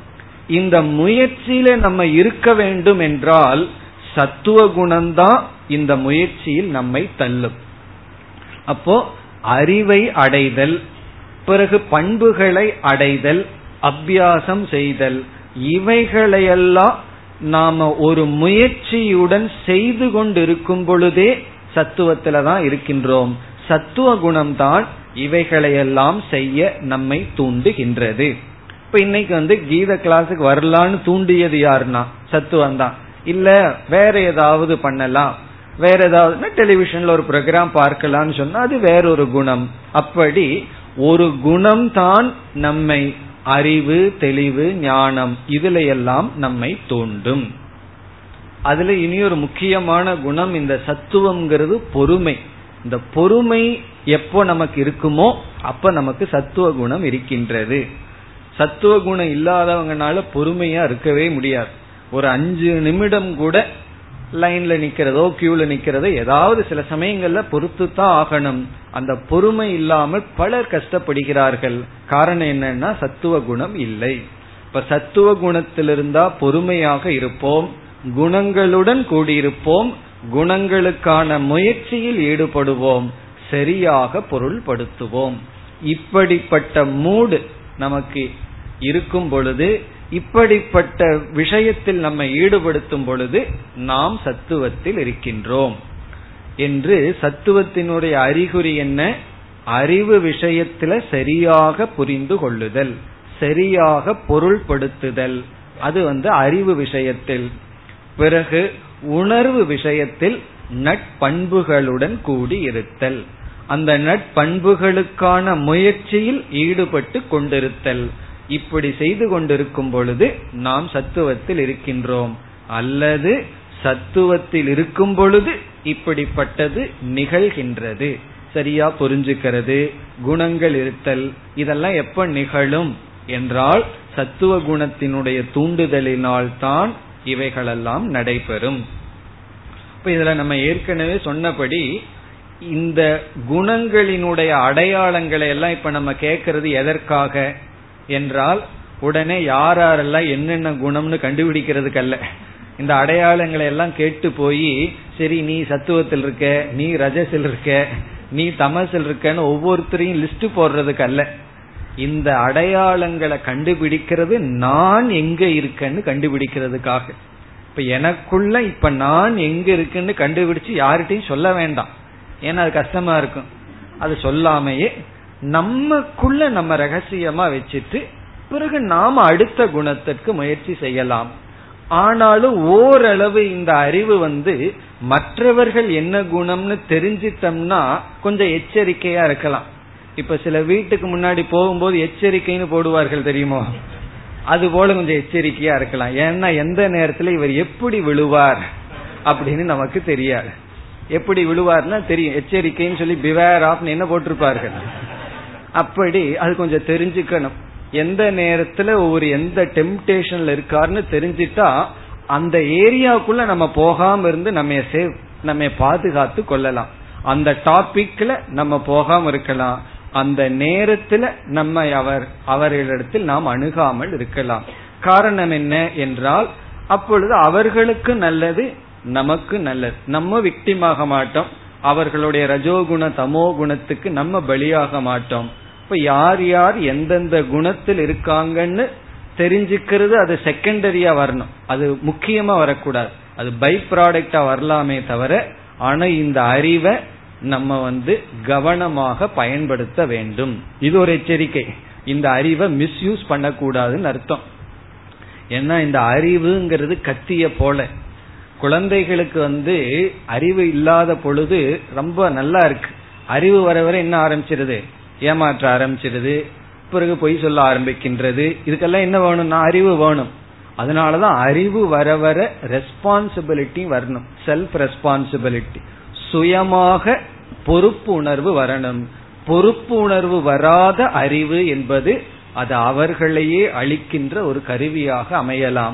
இந்த முயற்சியில நம்ம இருக்க வேண்டும் என்றால் சத்துவ குணம்தான் இந்த முயற்சியில் நம்மை தள்ளும். அப்போ அறிவை அடைதல் பிறகு பண்புகளை அடைதல் அபியாசம் செய்தல். இவைகளையெல்லாம் நாம ஒரு முயற்சியுடன் செய்து கொண்டிருக்கும் பொழுதே சத்துவத்துல தான் இருக்கின்றோம். சத்துவ குணம்தான் இவைகளையெல்லாம் செய்ய நம்மை தூண்டுகின்றது. இப்ப இன்னைக்கு வந்து கீத கிளாஸுக்கு வரலான்னு தூண்டியது யாருன்னா? சத்துவம் தான் இல்ல வேற ஏதாவது பண்ணலாம். வேற ஏதாவது டெலிவிஷன்ல ஒரு ப்ரோக்ராம் பார்க்கலாம்னு சொன்னா அது வேறொரு குணம். அப்படி ஒரு குணம் தான் நம்மை அறிவு தெளிவு ஞானம் இதுல எல்லாம் நம்மை தூண்டும். அதுல இனி ஒரு முக்கியமான குணம் இந்த சத்துவம்ங்கிறது பொறுமை. இந்த பொறுமை எப்போ நமக்கு இருக்குமோ அப்ப நமக்கு சத்துவ குணம் இருக்கின்றது. சத்துவ குணம் இல்லாதவங்கனால பொறுமையா இருக்கவே முடியாது. ஒரு அஞ்சு நிமிடம் கூட லைன்ல நிக்கிறதோ கியூல நிக்கிறதோ ஏதாவது சில சமயங்கள்ல பொறுத்து தான் ஆகணும். அந்த பொறுமை இல்லாமல் பலர் கஷ்டப்படுகிறார்கள். காரணம் என்னன்னா சத்துவ குணம் இல்லை. இப்ப சத்துவ குணத்திலிருந்தா பொறுமையாக இருப்போம். குணங்களுடன் கூடியிருப்போம். குணங்களுக்கான முயற்சியில் ஈடுபடுவோம். சரியாக பொருள்படுத்துவோம். இப்படிப்பட்ட மூடு நமக்கு இருக்கும் பொழுது இப்படிப்பட்ட விஷயத்தில் நம்ம ஈடுபடுத்தும் பொழுது நாம் சத்துவத்தில் இருக்கின்றோம். என்று சத்துவத்தினுடைய அறிகுறி என்ன? அறிவு விஷயத்துல சரியாக புரிந்து கொள்ளுதல் சரியாக பொருள்படுத்துதல். அது வந்து அறிவு விஷயத்தில். பிறகு உணர்வு விஷயத்தில் நட்பண்புகளுடன் கூடி இருத்தல். அந்த நட்பண்புகளுக்கான முயற்சியில் ஈடுபட்டு கொண்டிருத்தல். இப்படி செய்து கொண்டிருக்கும் பொழுது நாம் சத்துவத்தில் இருக்கின்றோம். அல்லது சத்துவத்தில் இருக்கும் பொழுது இப்படிப்பட்டது நிகழ்கின்றது. சரியா புரிஞ்சுக்கிறது? குணங்கள் இருத்தல் இதெல்லாம் எப்ப நிகழும் என்றால் சத்துவ குணத்தினுடைய தூண்டுதலினால் தான் இவைகளெல்லாம் நடைபெறும். இப்ப இதுல நம்ம ஏற்கனவே சொன்னபடி இந்த குணங்களினுடைய அடையாளங்களை எல்லாம் இப்ப நம்ம கேட்கறது எதற்காக? என்றால் உடனே யார் யாரெல்லாம் என்னென்ன குணம்னு கண்டுபிடிக்கிறதுக்கு அல்ல இந்த அடையாளங்களை எல்லாம் கேட்டு போய் சரி நீ சத்துவத்தில் இருக்க நீ ரஜசில் இருக்க நீ தமசில் இருக்கன்னு ஒவ்வொருத்தரையும் லிஸ்ட் போடுறதுக்கு அல்ல இந்த அடையாளங்களை கண்டுபிடிக்கிறது நான் எங்க இருக்கேன்னு கண்டுபிடிக்கிறதுக்காக. இப்ப எனக்குள்ள இப்ப நான் எங்க இருக்குன்னு கண்டுபிடிச்சு யார்கிட்டையும் சொல்ல வேண்டாம். ஏன்னா அது கஷ்டமா இருக்கும். அது சொல்லாமையே நம்மக்குள்ள நம்ம ரகசியமா வச்சுட்டு பிறகு நாம அடுத்த குணத்திற்கு முயற்சி செய்யலாம். ஆனாலும் ஓரளவு இந்த அறிவு வந்து மற்றவர்கள் என்ன குணம்னு தெரிஞ்சிட்டோம்னா கொஞ்சம் எச்சரிக்கையா இருக்கலாம். இப்ப சில வீட்டுக்கு முன்னாடி போகும்போது எச்சரிக்கைன்னு போடுவார்கள் தெரியுமோ? அது போல கொஞ்சம் எச்சரிக்கையா இருக்கலாம். ஏன்னா எந்த நேரத்துல இவர் எப்படி விழுவார் அப்படின்னு நமக்கு தெரியாது. எப்படி விழுவார்னா தெரியும். எச்சரிக்கைன்னு சொல்லி பிவேர் ஆஃப்னு என்ன போட்டிருப்பார்கள்? அப்படி அது கொஞ்சம் தெரிஞ்சுக்கணும். எந்த நேரத்துல ஒரு எந்த டெம்டேஷன்ல இருக்காருன்னு தெரிஞ்சிட்டா அந்த ஏரியாவுக்குள்ள நம்ம போகாம இருந்து நம்ம சேவ் நம்ம பாதுகாத்து கொள்ளலாம். அந்த டாபிக்ல நம்ம போகாம இருக்கலாம். அந்த நேரத்துல நம்ம அவர் அவர்களிடத்தில் நாம் அணுகாமல் இருக்கலாம். காரணம் என்ன என்றால் அப்பொழுது அவர்களுக்கு நல்லது நமக்கு நல்லது. நம்ம விக்டிமாக மாட்டோம். அவர்களுடைய ரஜோகுண தமோ குணத்துக்கு நம்ம பலியாக மாட்டோம். இப்ப யார் யார் எந்தெந்த குணத்தில் இருக்காங்கன்னு தெரிஞ்சுக்கிறது அது செகண்டரியா வரணும். அது முக்கியமா வரக்கூடாது. அது பை ப்ராடக்டா வரலாமே தவிர ஆனா இந்த அறிவை நம்ம வந்து கவனமாக பயன்படுத்த வேண்டும். இது ஒரு எச்சரிக்கை. இந்த அறிவை மிஸ்யூஸ் பண்ணக்கூடாதுன்னு அர்த்தம். ஏன்னா இந்த அறிவுங்கிறது கத்திய போல. குழந்தைகளுக்கு வந்து அறிவு இல்லாத பொழுது ரொம்ப நல்லா இருக்கு. அறிவு வர வர என்ன ஆரம்பிச்சிருது? ஏமாற்ற ஆரம்பிச்சிருது. பிறகு பொய் சொல்ல ஆரம்பிக்கின்றது. இதுக்கெல்லாம் என்ன வேணும்னா அறிவு வேணும். அதனாலதான் அறிவு வர வர ரெஸ்பான்சிபிலிட்டி வரணும். செல்ஃப் ரெஸ்பான்சிபிலிட்டி சுயமாக பொறுப்பு உணர்வு வரணும். பொறுப்பு உணர்வு வராத அறிவு என்பது அது அவர்களையே அளிக்கின்ற ஒரு கருவியாக அமையலாம்.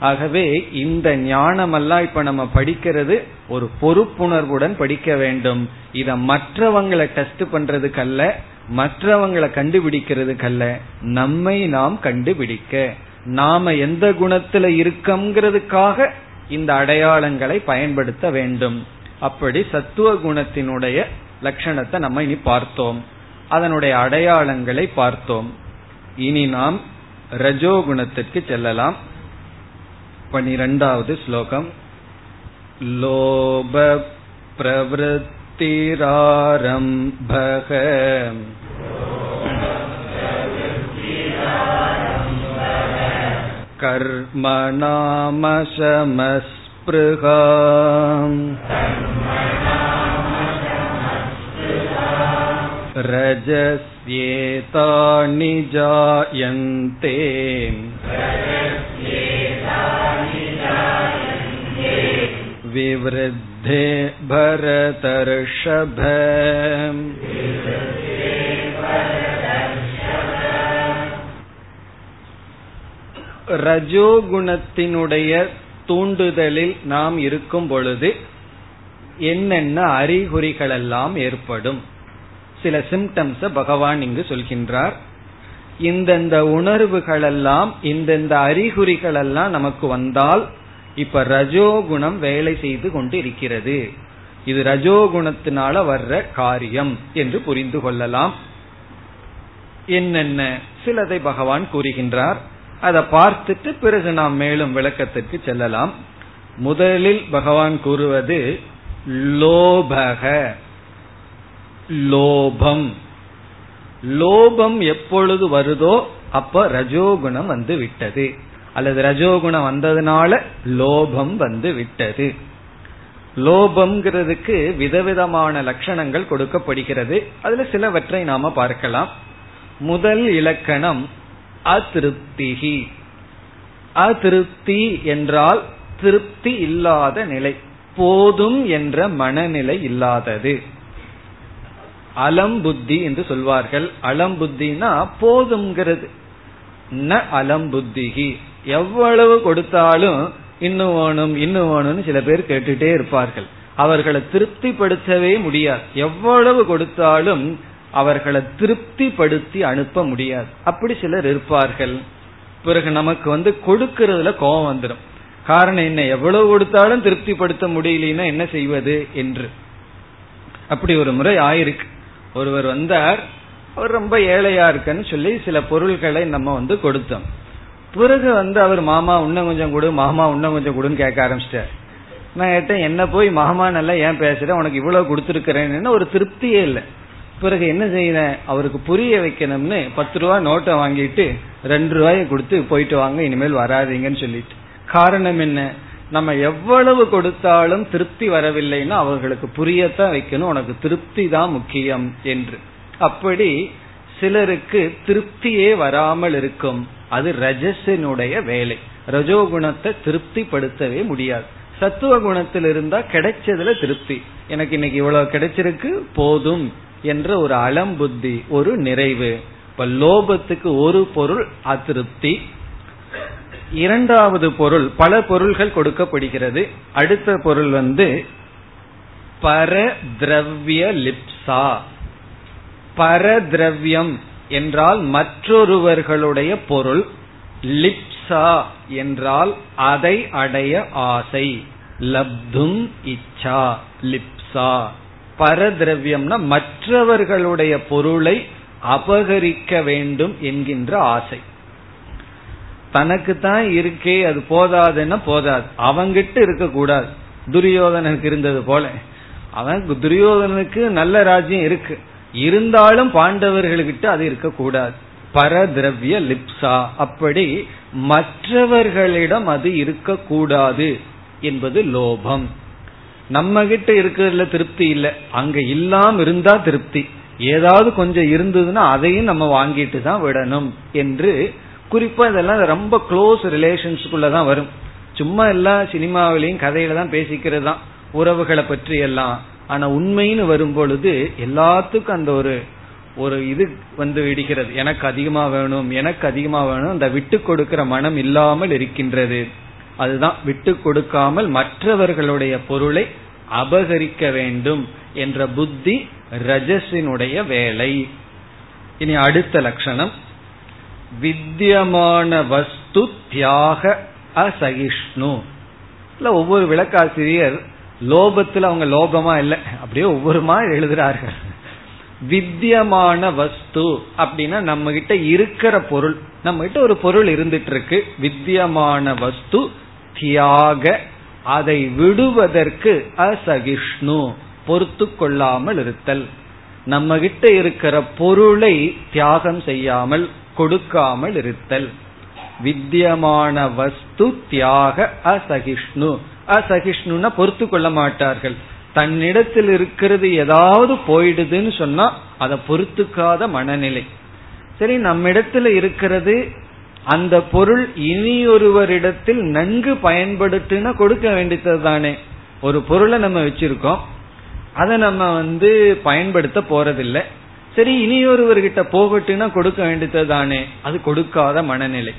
ஆகவே இந்த ஞானமெல்லாம் இப்ப நம்ம படிக்கிறது ஒரு பொறுப்புணர்வுடன் படிக்க வேண்டும். இத மற்றவங்களை டெஸ்ட் பண்றதுக்கல்ல மற்றவங்களை கண்டுபிடிக்கிறதுக்கல்ல. நம்மை நாம் கண்டுபிடிக்க. நாம எந்த குணத்துல இருக்கோங்கிறதுக்காக இந்த அடையாளங்களை பயன்படுத்த வேண்டும். அப்படி சத்துவ குணத்தினுடைய லட்சணத்தை நம்ம இனி பார்த்தோம். அதனுடைய அடையாளங்களை பார்த்தோம். இனி நாம் ரஜோகுணத்திற்கு செல்லலாம். பனிரெண்டாவது ஸ்லோகம் லோப பிரவருத்திராரம்பக कर्मणामशमस्पृहा रजस्येतानि जायन्ते विवृद्धे भरतर्षभ ரஜோகுணத்தினுடைய தூண்டுதலில் நாம் இருக்கும் பொழுது என்னென்ன அறிகுறிகள் எல்லாம் ஏற்படும் சில சிம்டம்ஸ் பகவான் இங்கு சொல்கின்றார் இந்தந்த உணர்வுகள் எல்லாம் இந்தந்த அறிகுறிகள் எல்லாம் நமக்கு வந்தால் இப்ப ரஜோகுணம் வேலை செய்து கொண்டு இருக்கிறது இது ரஜோகுணத்தினால வர்ற காரியம் என்று புரிந்து கொள்ளலாம். என்னென்ன? சிலதை பகவான் கூறுகின்றார். அதை பார்த்துட்டு பிறகு நாம் மேலும் விளக்கத்திற்கு செல்லலாம். முதலில் பகவான் கூறுவது லோபக லோபம். லோபம் எப்பொழுது வருதோ அப்ப ரஜோகுணம் வந்து விட்டது. அல்லது ரஜோகுணம் வந்ததுனால லோபம் வந்து விட்டது. லோபம்ங்கிறதுக்கு விதவிதமான லட்சணங்கள் கொடுக்கப்படுகிறது. அதுல சிலவற்றை நாம பார்க்கலாம். முதல் இலக்கணம் அதிருப்திகி அதிருப்தி என்றால் திருப்தி இல்லாத நிலை போதும் என்ற மனநிலை இல்லாதது. அலம் புத்தி என்று சொல்வார்கள். அலம் புத்தினா போதுங்கிறது ந அலம் புத்திகி எவ்வளவு கொடுத்தாலும் இன்னும் வேணும் இன்னும் வேணும்னு சில பேர் கேட்டுட்டே இருப்பார்கள். அவர்களை திருப்திப்படுத்தவே முடியாது. எவ்வளவு கொடுத்தாலும் அவர்களை திருப்திப்படுத்தி அனுப்ப முடியாது. அப்படி சிலர் இருப்பார்கள். பிறகு நமக்கு வந்து கொடுக்கறதுல கோபம் வந்துடும் காரணம் என்ன? எவ்வளவு கொடுத்தாலும் திருப்திப்படுத்த முடியலன்னா என்ன செய்வது என்று. அப்படி ஒரு முறை ஆயிருக்கு. ஒருவர் வந்தார். அவர் ரொம்ப ஏழையா இருக்குன்னு சொல்லி சில பொருள்களை நம்ம வந்து கொடுத்தோம். பிறகு வந்து அவர் மாமா இன்னும் கொஞ்சம் கொடு மாமா இன்னும் கொஞ்சம் கொடுன்னு கேட்க ஆரம்பிச்சிட்டார். நான் கேட்டேன் என்ன போய் மாமா நல்லா ஏன் பேசுறேன் உனக்கு இவ்வளவு கொடுத்துருக்கிறேன்னு ஒரு திருப்தியே இல்லை. பிறகு என்ன செய்யறேன் அவருக்கு புரிய வைக்கணும்னு பத்து ரூபா நோட்டை வாங்கிட்டு ரெண்டு ரூபாயை கொடுத்து போயிட்டு வாங்க இனிமேல் வராதிங்கன்னு சொல்லிட்டு. காரணம் என்ன? நம்ம எவ்வளவு கொடுத்தாலும் திருப்தி வரவில்லைன்னா அவர்களுக்கு புரியத்தான் வைக்கணும். உனக்கு திருப்தி தான் முக்கியம் என்று. அப்படி சிலருக்கு திருப்தியே வராமல் இருக்கும். அது ரஜசினுடைய வேலை. ரஜோகுணத்தை திருப்திப்படுத்தவே முடியாது. சத்துவ குணத்தில் இருந்தா கிடைச்சதுல திருப்தி. எனக்கு இன்னைக்கு இவ்வளவு கிடைச்சிருக்கு போதும் என்ற ஒரு அலம் புத்தி ஒரு நிறைவு. இப்ப லோபத்துக்கு ஒரு பொருள் அதிருப்தி. இரண்டாவது பொருள் பல பொருள்கள் கொடுக்கப்படுகிறது. அடுத்த பொருள் வந்து பர திரவிய லிப்சா. பரதிரவியம் என்றால் மற்றொருவர்களுடைய பொருள். லிப்சா என்றால் அதை அடைய ஆசை. லப்தும் இச்சா லிப்சா. பரதிரவியம்னா மற்றவர்களுடைய பொருளை அபகரிக்க வேண்டும் என்கின்ற ஆசை. தனக்கு தான் இருக்கே அது போதாதுன்னா போதாது. அவங்கிட்ட இருக்க கூடாது துரியோதனனுக்கு இருந்தது போல. அவன் துரியோதனனுக்கு நல்ல ராஜ்யம் இருக்கு. இருந்தாலும் பாண்டவர்கள்கிட்ட அது இருக்கக்கூடாது. பரதிரவிய லிப்சா. அப்படி மற்றவர்களிடம் அது இருக்கக்கூடாது என்பது லோபம். நம்ம கிட்ட இருக்கிறதுல திருப்தி இல்லை. அங்க இல்லாம இருந்தா திருப்தி. ஏதாவது கொஞ்சம் இருந்ததுன்னா அதையும் நம்ம வாங்கிட்டு தான் விடணும் என்று குறிப்பா இதெல்லாம் ரொம்ப க்ளோஸ் ரிலேஷன்ஸ்குள்ள தான் வரும். சும்மா எல்லா சினிமாவிலையும் கதையில தான் பேசிக்கிறது தான் உறவுகளை பற்றி எல்லாம் ஆனா உண்மைன்னு வரும் பொழுது எல்லாத்துக்கும் அந்த ஒரு ஒரு இது வந்து விடுகிறது. எனக்கு அதிகமா வேணும் எனக்கு அதிகமா வேணும் அந்த விட்டு கொடுக்கிற மனம் இல்லாமல் இருக்கின்றது. அதுதான் விட்டு கொடுக்காமல் மற்றவர்களுடைய பொருளை அபகரிக்க வேண்டும் என்ற புத்தி ரஜசினுடைய வேலை. இனி அடுத்த லட்சணம். வித்தியமான வஸ்து தியாக அசகிஷ்ணு. இல்ல ஒவ்வொரு விளக்காசிரியர் லோபத்துல அவங்க லோபமா இல்லை. அப்படியே ஒவ்வொரு மாதிரி எழுதுறார்கள். வித்தியமான வஸ்து அப்படின்னா நம்ம கிட்ட இருக்கிற பொருள். நம்ம கிட்ட ஒரு பொருள் இருந்துட்டு இருக்கு வித்தியமான வஸ்து தியாக அதை விடுவதற்கு அசகிஷ்ணு பொறுத்து கொள்ளாமல் இருத்தல். நம்ம கிட்ட இருக்கிற பொருளை தியாகம் செய்யாமல் கொடுக்காமல் இருத்தல். வித்தியமான வஸ்து தியாக அசகிஷ்ணு. அசகிஷ்ணுன்னா பொறுத்து கொள்ள மாட்டார்கள். தன்னிடத்தில் இருக்கிறது ஏதாவது போயிடுதுன்னு சொன்னா அதை பொறுத்துக்காத மனநிலை. சரி நம்மிடத்துல இருக்கிறது அந்த பொருள் இனியொருவரிடத்தில் நன்கு பயன்படுத்தினா கொடுக்க வேண்டியது தானே. ஒரு பொருளை நம்ம வச்சிருக்கோம். அதை நம்ம வந்து பயன்படுத்த போறதில்லை. சரி இனியொருவர்கிட்ட போகட்டுன்னா கொடுக்க வேண்டியது தானே. அது கொடுக்காத மனநிலை.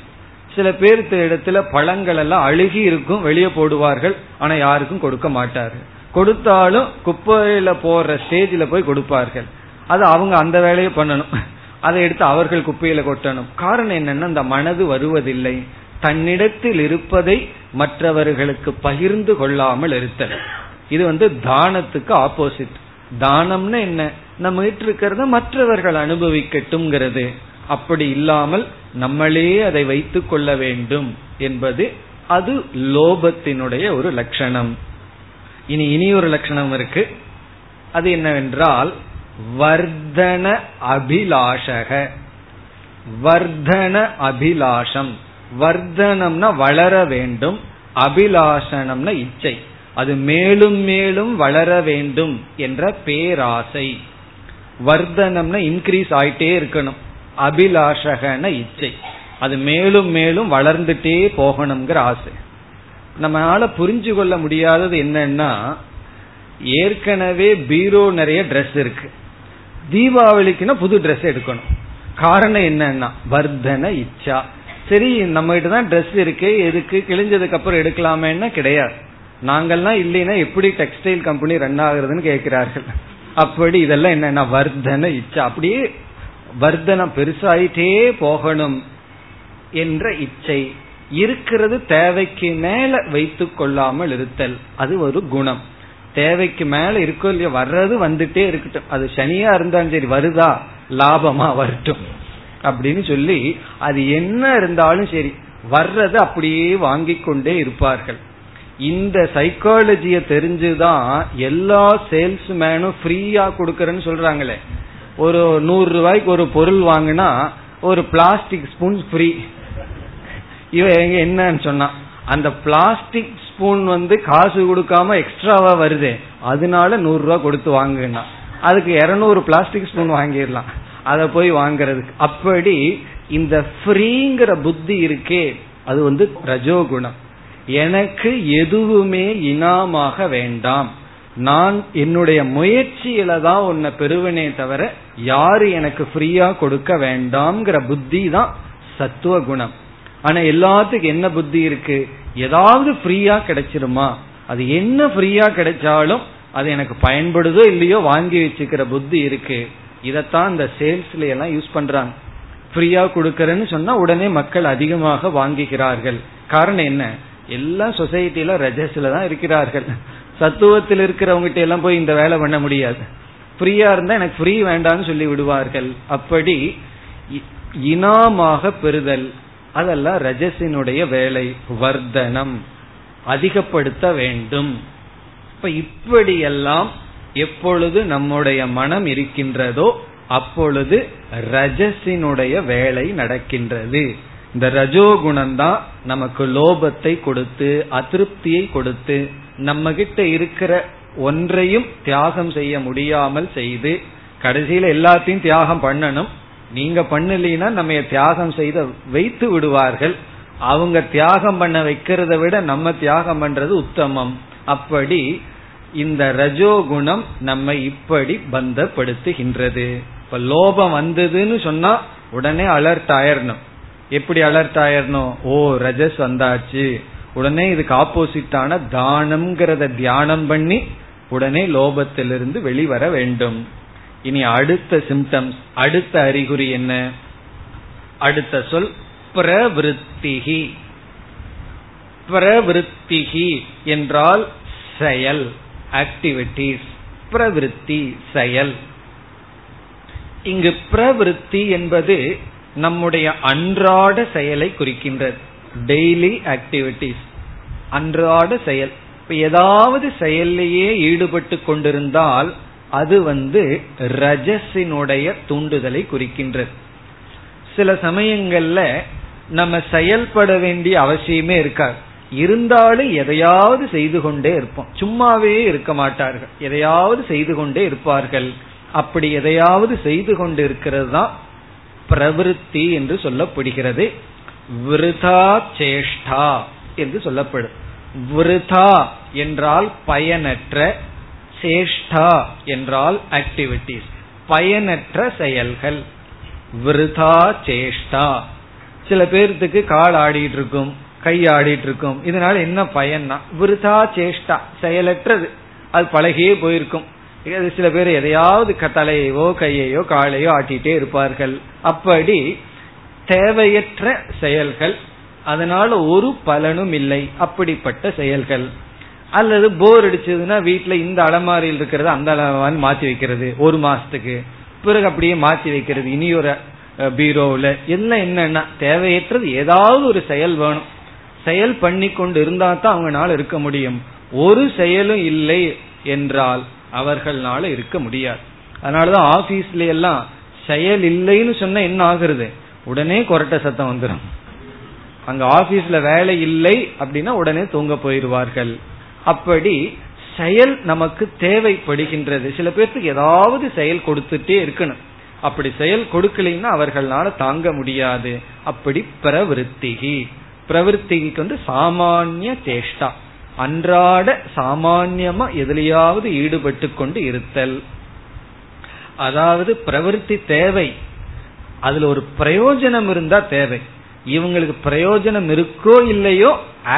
சில பேருக்கு இடத்துல பழங்கள் எல்லாம் அழுகி இருக்கும் வெளியே போடுவார்கள். ஆனா யாருக்கும் கொடுக்க மாட்டார்கள் கொடுத்தாலும் குப்பையில போற ஸ்டேஜில் போய் கொடுப்பார்கள். அது அவங்க அந்த வேலையை பண்ணணும். அதை எடுத்து அவர்கள் குப்பையில கொட்டணும். காரணம் என்னன்னா அந்த மனது வருவதில்லை. தன்னிடத்தில் இருப்பதை மற்றவர்களுக்கு பகிர்ந்து கொள்ளாமல் இருத்தல். இது வந்து தானத்துக்கு ஆப்போசிட் தானம்னு என்ன? நம்ம இருக்கிறத மற்றவர்கள் அனுபவிக்கட்டும்ங்கிறது. அப்படி இல்லாமல் நம்மளே அதை வைத்துக் கொள்ள வேண்டும் என்பது அது லோபத்தினுடைய ஒரு லட்சணம். இனி இனி ஒரு லட்சணம் இருக்கு. அது என்னவென்றால் வர்தன அபிலாஷக. வர்தன அபிலாஷம். வர்தனம்னா வளர வேண்டும் அபிலாஷனம்னா இச்சை. அது மேலும் மேலும் வளர வேண்டும் என்ற பேராசை. வர்தனம்னா இன்க்ரீஸ் ஆயிட்டே இருக்கணும். அபிலாஷகன இச்சை. அது மேலும் மேலும் வளர்ந்துட்டே போகணுங்கிற ஆசை. நம்மளால புரிஞ்சு கொள்ள முடியாதது என்னன்னா ஏற்கனவே பீரோ நிறைய ட்ரெஸ் இருக்கு. தீபாவளிக்குன்னா புது ட்ரெஸ் எடுக்கணும். காரணம் என்னன்னா வர்தன இச்சா. சரி நம்ம கிட்ட தான் ட்ரெஸ் இருக்கு எதுக்கு? கிழிஞ்சதுக்கு அப்புறம் எடுக்கலாமேன்னா கிடையாது. நாங்கள்லாம் இல்லைன்னா எப்படி டெக்ஸ்டைல் கம்பெனி ரன் ஆகுறதுன்னு கேட்கிறார்கள். அப்படி இதெல்லாம் என்னன்னா வர்தன இச்சா. அப்படியே வர்தனம் பெருசாயிட்டே போகணும் என்ற இச்சை. இருக்கிறது தேவைக்கு மேல வைத்து கொள்ளாமல் இருத்தல். அது ஒரு குணம். தேவைக்கு மேல இருக்கோ இல்லையோ வர்றது வந்துட்டே இருக்கட்டும். அது சனியா இருந்தாலும் சரி வருதா? லாபமா வரட்டும். அப்படின்னு சொல்லி அது என்ன இருந்தாலும் சரி வர்றது அப்படியே வாங்கி கொண்டே இருப்பார்கள். இந்த சைக்காலஜிய தெரிஞ்சுதான் எல்லா சேல்ஸ்மேனும் ஃப்ரீயா கொடுக்கறேன்னு சொல்றாங்களே. ஒரு நூறு ரூபாய்க்கு ஒரு பொருள் வாங்கினா ஒரு பிளாஸ்டிக் ஸ்பூன் ஃப்ரீ இவன் என்னன்னு சொன்னா அந்த பிளாஸ்டிக் ஸ்பூன் வந்து காசு கொடுக்காம எக்ஸ்ட்ராவா வருது அதனால நூறு ரூபாய் கொடுத்து வாங்குனா. அதுக்கு இருநூறு பிளாஸ்டிக் ஸ்பூன் வாங்கிடலாம். அதை போய் வாங்குறதுக்கு. அப்படி இந்த ஃப்ரீங்கிற புத்தி இருக்கே அது வந்து ரஜோகுணம். எனக்கு எதுவுமே இனாமாக வேண்டாம். நான் என்னுடைய முயற்சியில தான் உன்னை பெறுவனே தவிர யாரு எனக்கு ஃப்ரீயா கொடுக்க வேண்டாம்ங்கிற புத்தி தான் சத்துவ குணம். ஆனா எல்லாத்துக்கும் என்ன புத்தி இருக்கு? ஏதாவது ஃப்ரீயா கிடைச்சிருமா? அது என்ன ஃப்ரீயா கிடைச்சாலும் அது எனக்கு பயன்படுதோ இல்லையோ வாங்கி வச்சுக்கிற புத்தி இருக்கு. இதத்தான் இந்த சேல்ஸ்ல எல்லாம் யூஸ் பண்றாங்க. ஃப்ரீயா கொடுக்கறேன்னு சொன்னா உடனே மக்கள் அதிகமாக வாங்குகிறார்கள். காரணம் என்ன? எல்லா சொசைட்டில ரஜஸ்ல தான் இருக்கிறார்கள். தத்துவத்தில் இருக்கிறவங்கிட்ட எல்லாம் போய் இந்த வேலை பண்ண முடியாது. ஃப்ரீயா இருந்தா எனக்கு ஃப்ரீ வேண்டாம்னு சொல்லி விடுவார்கள். அப்படி இனாமாக பெறுதல். அதெல்லாம் ரஜசினுடைய வேலை. வர்த்தனம். அதிகப்படுத்த வேண்டும். இப்ப இப்படியெல்லாம் எப்பொழுது நம்முடைய மனம் இருக்கின்றதோ அப்பொழுது ரஜசினுடைய வேலை நடக்கின்றது. இந்த ரஜோகுணம் தான் நமக்கு லோபத்தை கொடுத்து அதிருப்தியை கொடுத்து நம்ம கிட்ட இருக்கிற ஒன்றையும் தியாகம் செய்ய முடியாமல் செய்து கடைசியில எல்லாத்தையும் தியாகம் பண்ணணும். நீங்க பண்ணலீன்னா நம்ம தியாகம் செய்த வைத்து விடுவார்கள். அவங்க தியாகம் பண்ண வைக்கிறத விட நம்ம தியாகம் பண்றது உத்தமம். அப்படி இந்த ரஜோகுணம் நம்ம இப்படி பந்தப்படுத்துகின்றது. இப்ப லோபம் வந்ததுன்னு சொன்னா உடனே அலர்ட் ஆயிரணும். எப்படி அலர்ட் ஆயிரணும்? ஓ ரஜஸ் வந்தாச்சு. உடனே இதுக்கு ஆப்போசிட்டான தானம்ங்கிறத தியானம் பண்ணி உடனே லோபத்திலிருந்து வெளிவர வேண்டும். இனி அடுத்த சிம்டம்ஸ் அடுத்த அறிகுறி என்ன? அடுத்த சொல் பிரவருத்திகி. பிரவருத்திகி என்றால் செயல் ஆக்டிவிட்டிஸ் பிரவிருத்தி செயல். இங்கு பிரவிருத்தி என்பது நம்முடைய அன்றாட செயலை குறிக்கின்றது. டெய்லி ஆக்டிவிட்டிஸ் அன்றாட செயல். இப்ப ஏதாவது செயல்லையே ஈடுபட்டு கொண்டிருந்தால் அது வந்து ரஜஸினுடைய தூண்டுதலை குறிக்கின்றது. சில சமயங்கள்ல நம்ம செயல்பட வேண்டிய அவசியமே இருக்காது. இருந்தாலும் எதையாவது செய்து கொண்டே இருப்போம். சும்மாவே இருக்க மாட்டார்கள். எதையாவது செய்து கொண்டே இருப்பார்கள். அப்படி எதையாவது செய்து கொண்டு இருக்கிறது தான் பிரவிருத்தி என்று சொல்லப்படுகிறது. விருதா சேஷ்டா என்று சொல்லப்படும். விருதா என்றால் பயனற்ற சேஷ்டா என்றால் ஆக்டிவிட்டிஸ் பயனற்ற செயல்கள். விருதா சேஷ்டா. சில பேர்த்துக்கு கால் ஆடிட்டு இருக்கும் கை ஆடிட்டு இருக்கும் இதனால என்ன பயன்னா விருதா சேஷ்டா செயலற்றது. அது பழகியே போயிருக்கும். சில பேர் எதையாவது தலையையோ கையையோ காலையோ ஆட்டிட்டே இருப்பார்கள். அப்படி தேவையற்ற செயல்கள் அதனால ஒரு பலனும் இல்லை அப்படிப்பட்ட செயல்கள். அல்லது போர் அடிச்சதுன்னா வீட்டுல இந்த அலமாரியில் இருக்கிறது அந்த அலமாரி மாத்தி வைக்கிறது ஒரு மாசத்துக்கு. பிறகு அப்படியே மாத்தி வைக்கிறது இனி ஒரு பீரோவில். எல்லாம் என்னன்னா தேவையற்றது ஏதாவது ஒரு செயல் வேணும். செயல் பண்ணி கொண்டு இருந்தா தான் அவங்களால இருக்க முடியும். ஒரு செயலும் இல்லை என்றால் அவர்களால இருக்க முடியாது. அதனாலதான் ஆபீஸ்ல எல்லாம் செயல் இல்லைன்னு சொன்னா என்ன ஆகுறது? உடனே கொரட்ட சத்தம் வந்துடும் அங்க ஆபீஸ்ல வேலை இல்லை அப்படின்னா உடனே தூங்க போயிடுவார்கள் அப்படி செயல் நமக்கு தேவைப்படுகின்றது. சில பேர்த்துக்கு ஏதாவது செயல் கொடுத்துட்டே இருக்கணும். அப்படி செயல் கொடுக்கலைன்னா அவர்களால தாங்க முடியாது. அப்படி பிரவருத்திகி. பிரவருத்திக்கு வந்து சாமானிய சேஷ்டா. அன்றாட சாமான்யமா எதிலையாவது ஈடுபட்டு கொண்டு இருத்தல். அதாவது பிரவருத்தி தேவை. அதுல ஒரு பிரயோஜனம் இருந்தா தேவை. இவங்களுக்கு பிரயோஜனம் இருக்கோ இல்லையோ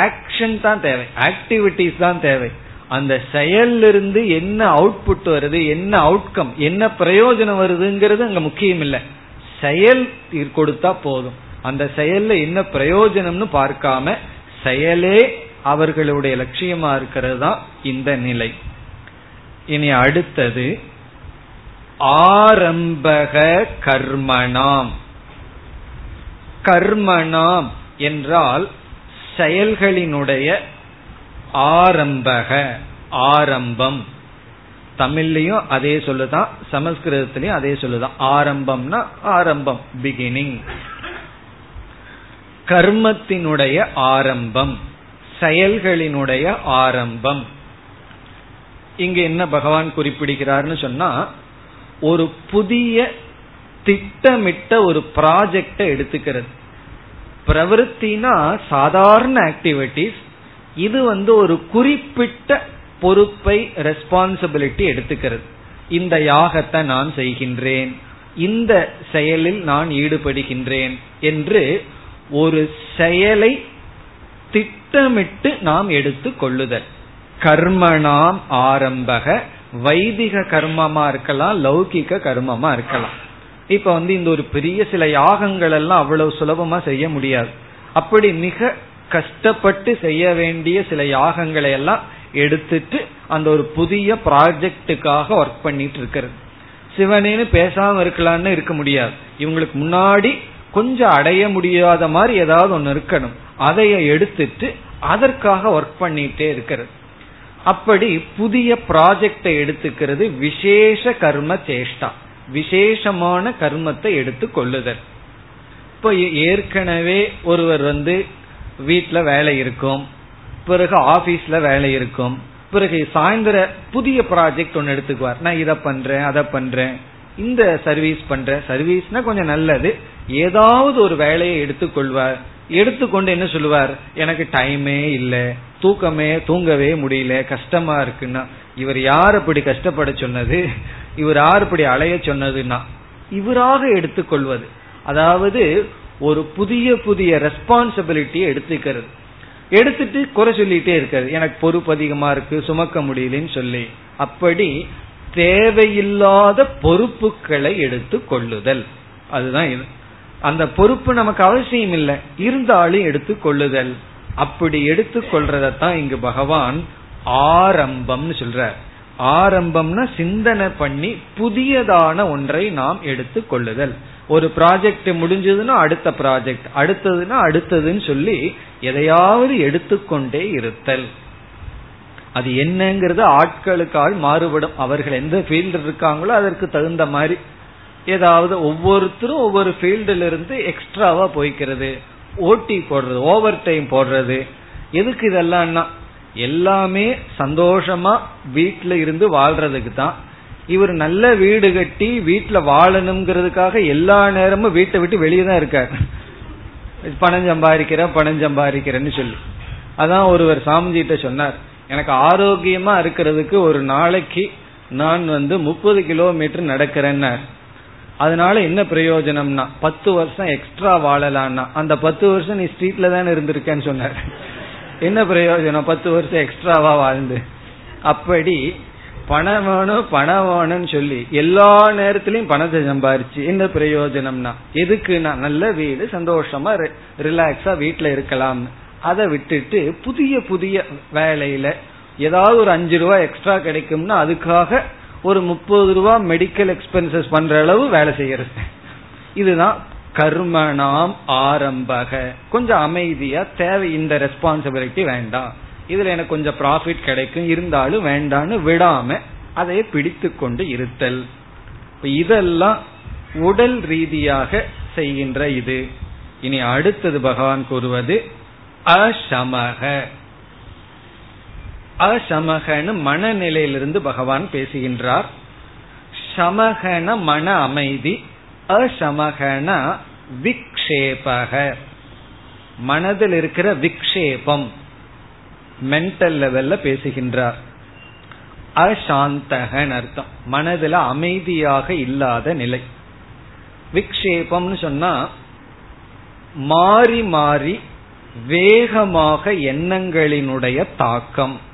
ஆக்ஷன் தான் தேவை. ஆக்டிவிட்டிஸ் தான் தேவை. அந்த செயலிருந்து என்ன அவுட்புட் வருது என்ன அவுட்கம் என்ன பிரயோஜனம் வருதுங்கிறது அங்க முக்கியம் இல்லை. செயல் கொடுத்தா போதும். அந்த செயல்ல என்ன பிரயோஜனம்னு பார்க்காம செயலே அவர்களுடைய லட்சியமா இருக்கிறது தான் இந்த நிலை. இனி அடுத்தது ஆரம்பக கர்மணாம். கர்மணாம் என்றால் செயல்களினுடைய ஆரம்பக ஆரம்பம். தமிழ்லயும் அதே சொல்லுதான் சமஸ்கிருதத்திலயும் அதே சொல்லுதான். ஆரம்பம்னா ஆரம்பம் பிகினிங் கர்மத்தினுடைய ஆரம்பம் செயல்களினுடைய ஆரம்பம். இங்க என்ன பகவான் குறிப்பிடுகிறார்னு சொன்னா ஒரு புதிய திட்டமிட்ட ஒரு ப்ராஜெக்டை எடுத்துக்கிறது. பிரவருத்தினா சாதாரண ஆக்டிவிட்டிஸ் இது வந்து ஒரு குறிப்பிட்ட பொறுப்பை ரெஸ்பான்சிபிலிட்டி எடுத்துக்கிறது. இந்த யாகத்தை நான் செய்கின்றேன் இந்த செயலில் நான் ஈடுபடுகின்றேன் என்று ஒரு செயலை திட்டமிட்டு நாம் எடுத்து கொள்ளுதல். கர்மணாம் ஆரம்பக வைதிக கர்மமா இருக்கலாம் லௌகிக கர்மமா இருக்கலாம். இப்ப வந்து இந்த ஒரு பெரிய சில யாகங்கள் எல்லாம் அவ்வளவு சுலபமா செய்ய முடியாது. அப்படி மிக கஷ்டப்பட்டு செய்ய வேண்டிய சில யாகங்களை எல்லாம் எடுத்துட்டு அந்த ஒரு புதிய ப்ராஜெக்டுக்காக ஒர்க் பண்ணிட்டு இருக்கிறது. சிவனேன்னு பேசாம இருக்கலாம்னு இருக்க முடியாது. இவங்களுக்கு முன்னாடி கொஞ்சம் அடைய முடியாத மாதிரி ஏதாவது ஒன்னு இருக்கணும். அதைய எடுத்துட்டு அதற்காக ஒர்க் பண்ணிட்டே இருக்கிறது. அப்படி புதிய ப்ராஜெக்டை எடுத்துக்கிறது விசேஷ கர்ம சேஷ்டா. விசேஷமான கர்மத்தை எடுத்து கொள்ளுதல். இப்போ ஏற்கனவே ஒருவர் வந்து வீட்டில் வேலை இருக்கும் பிறகு ஆபீஸ்ல வேலை இருக்கும் பிறகு சாயந்தர புதிய ப்ராஜெக்ட் ஒன்னு எடுத்துக்குவார். நான் இதை பண்றேன் அதை பண்றேன். இந்த சர்வீஸ் பண்றேன். சர்வீஸ்னா கொஞ்சம் நல்லது. ஏதாவது ஒரு வேலையை எடுத்துக்கொள்வார் எடுத்துக்கொண்டு என்ன சொல்லுவார்? எனக்கு டைமே இல்லை தூக்கமே தூங்கவே முடியல கஷ்டமா இருக்குன்னா. இவர் யார் அப்படி கஷ்டப்பட சொன்னது? இவர் யார் இப்படி அலைய சொன்னதுன்னா. இவராக எடுத்துக்கொள்வது. அதாவது ஒரு புதிய புதிய ரெஸ்பான்சிபிலிட்டியை எடுத்துக்கிறது. எடுத்துட்டு குறை சொல்லிட்டே இருக்காது எனக்கு பொறுப்பு அதிகமா இருக்கு சுமக்க முடியலன்னு சொல்லி. அப்படி தேவையில்லாத பொறுப்புகளை எடுத்து கொள்ளுதல் அதுதான் இது. அந்த பொறுப்பு நமக்கு அவசியம் இல்லை. இருந்தாலும் எடுத்து கொள்ளுதல். அப்படி எடுத்து கொள்றதான் இங்கு பகவான் ஆரம்பம்னு சொல்ற ஆரம்பம்னா சிந்தனை பண்ணி புதியதான ஒன்றை நாம் எடுத்து கொள்ளுதல். ஒரு ப்ராஜெக்ட் முடிஞ்சதுன்னா அடுத்த ப்ராஜெக்ட் அடுத்ததுன்னா அடுத்ததுன்னு சொல்லி எதையாவது எடுத்துக்கொண்டே இருத்தல். அது என்னங்கிறது ஆட்களுக்கு ஆள் மாறுபடும். அவர்கள் எந்த ஃபீல்டு இருக்காங்களோ அதற்கு தகுந்த மாதிரி ஏதாவது ஒவ்வொருத்தரும் ஒவ்வொரு ஃபீல்டுல இருந்து எக்ஸ்ட்ராவா போய்க்கிறது ஓட்டி போடுறது ஓவர் டைம் போடுறது. எதுக்கு இதெல்லாம்னா எல்லாமே சந்தோஷமா வீட்டில் இருந்து வாழ்றதுக்கு தான். இவர் நல்ல வீடு கட்டி வீட்டுல வாழணுங்கிறதுக்காக எல்லா நேரமும் வீட்டை விட்டு வெளியே தான் இருக்கார். பணம் சம்பாதிக்கிற பணம் சம்பாதிக்கிறேன்னு சொல்லி. அதான் ஒருவர் சாமிஜிட்ட சொன்னார் எனக்கு ஆரோக்கியமா இருக்கிறதுக்கு ஒரு நாளைக்கு நான் வந்து முப்பது கிலோமீட்டர் நடக்கிறேன்னா அதனால என்ன பிரயோஜனம்னா பத்து வருஷம் எக்ஸ்ட்ரா வாழலான்னா அந்த பத்து வருஷம் நீ ஸ்ட்ரீட்ல தானே இருந்திருக்கேன்னு சொன்னார். என்ன பிரயோஜனம்? பத்து வருஷம் எக்ஸ்ட்ராவா வாழ்ந்து. அப்படி பணம் வேணும் பணம் வேணும்னு சொல்லி எல்லா நேரத்திலையும் பணத்தை சம்பாரிச்சு என்ன பிரயோஜனம்னா எதுக்குன்னா நல்ல வீடு சந்தோஷமா ரிலாக்ஸா வீட்டுல இருக்கலாம் அதை விட்டுட்டு புதிய புதிய வேலையில ஏதாவது ஒரு அஞ்சு ரூபா எக்ஸ்ட்ரா கிடைக்கும்னா அதுக்காக ஒரு முப்பது ரூபா மெடிக்கல் எக்ஸ்பென்சஸ் பண்ற அளவு வேலை செய்யறது. இதுதான் கர்மனாம் ஆரம்பக. கொஞ்சம் அமைதியா தேவை இந்த ரெஸ்பான்சிபிலிட்டி வேண்டாம். இதுல எனக்கு கொஞ்சம் ப்ராஃபிட் கிடைக்கும் இருந்தாலும் வேண்டான்னு விடாம அதை பிடித்து கொண்டு இருத்தல் இதெல்லாம் உடல் ரீதியாக செய்கின்ற இது. இனி அடுத்தது பகவான் கூறுவது அசமக. அசமகன மனநிலையிலிருந்து பகவான் பேசுகின்றார். சமகன மன அமைதி அசமகன விக்ஷேபக. மனதில் இருக்கிற விக்ஷேபம் மென்டல் லெவல்ல பேசுகின்றார். அசாந்தகன் அர்த்தம். மனதில் அமைதியாக இல்லாத நிலை. விக்ஷேபம்னு சொன்னா மாறி மாறி வேகமாக எண்ணங்களினுடைய தாக்கம்.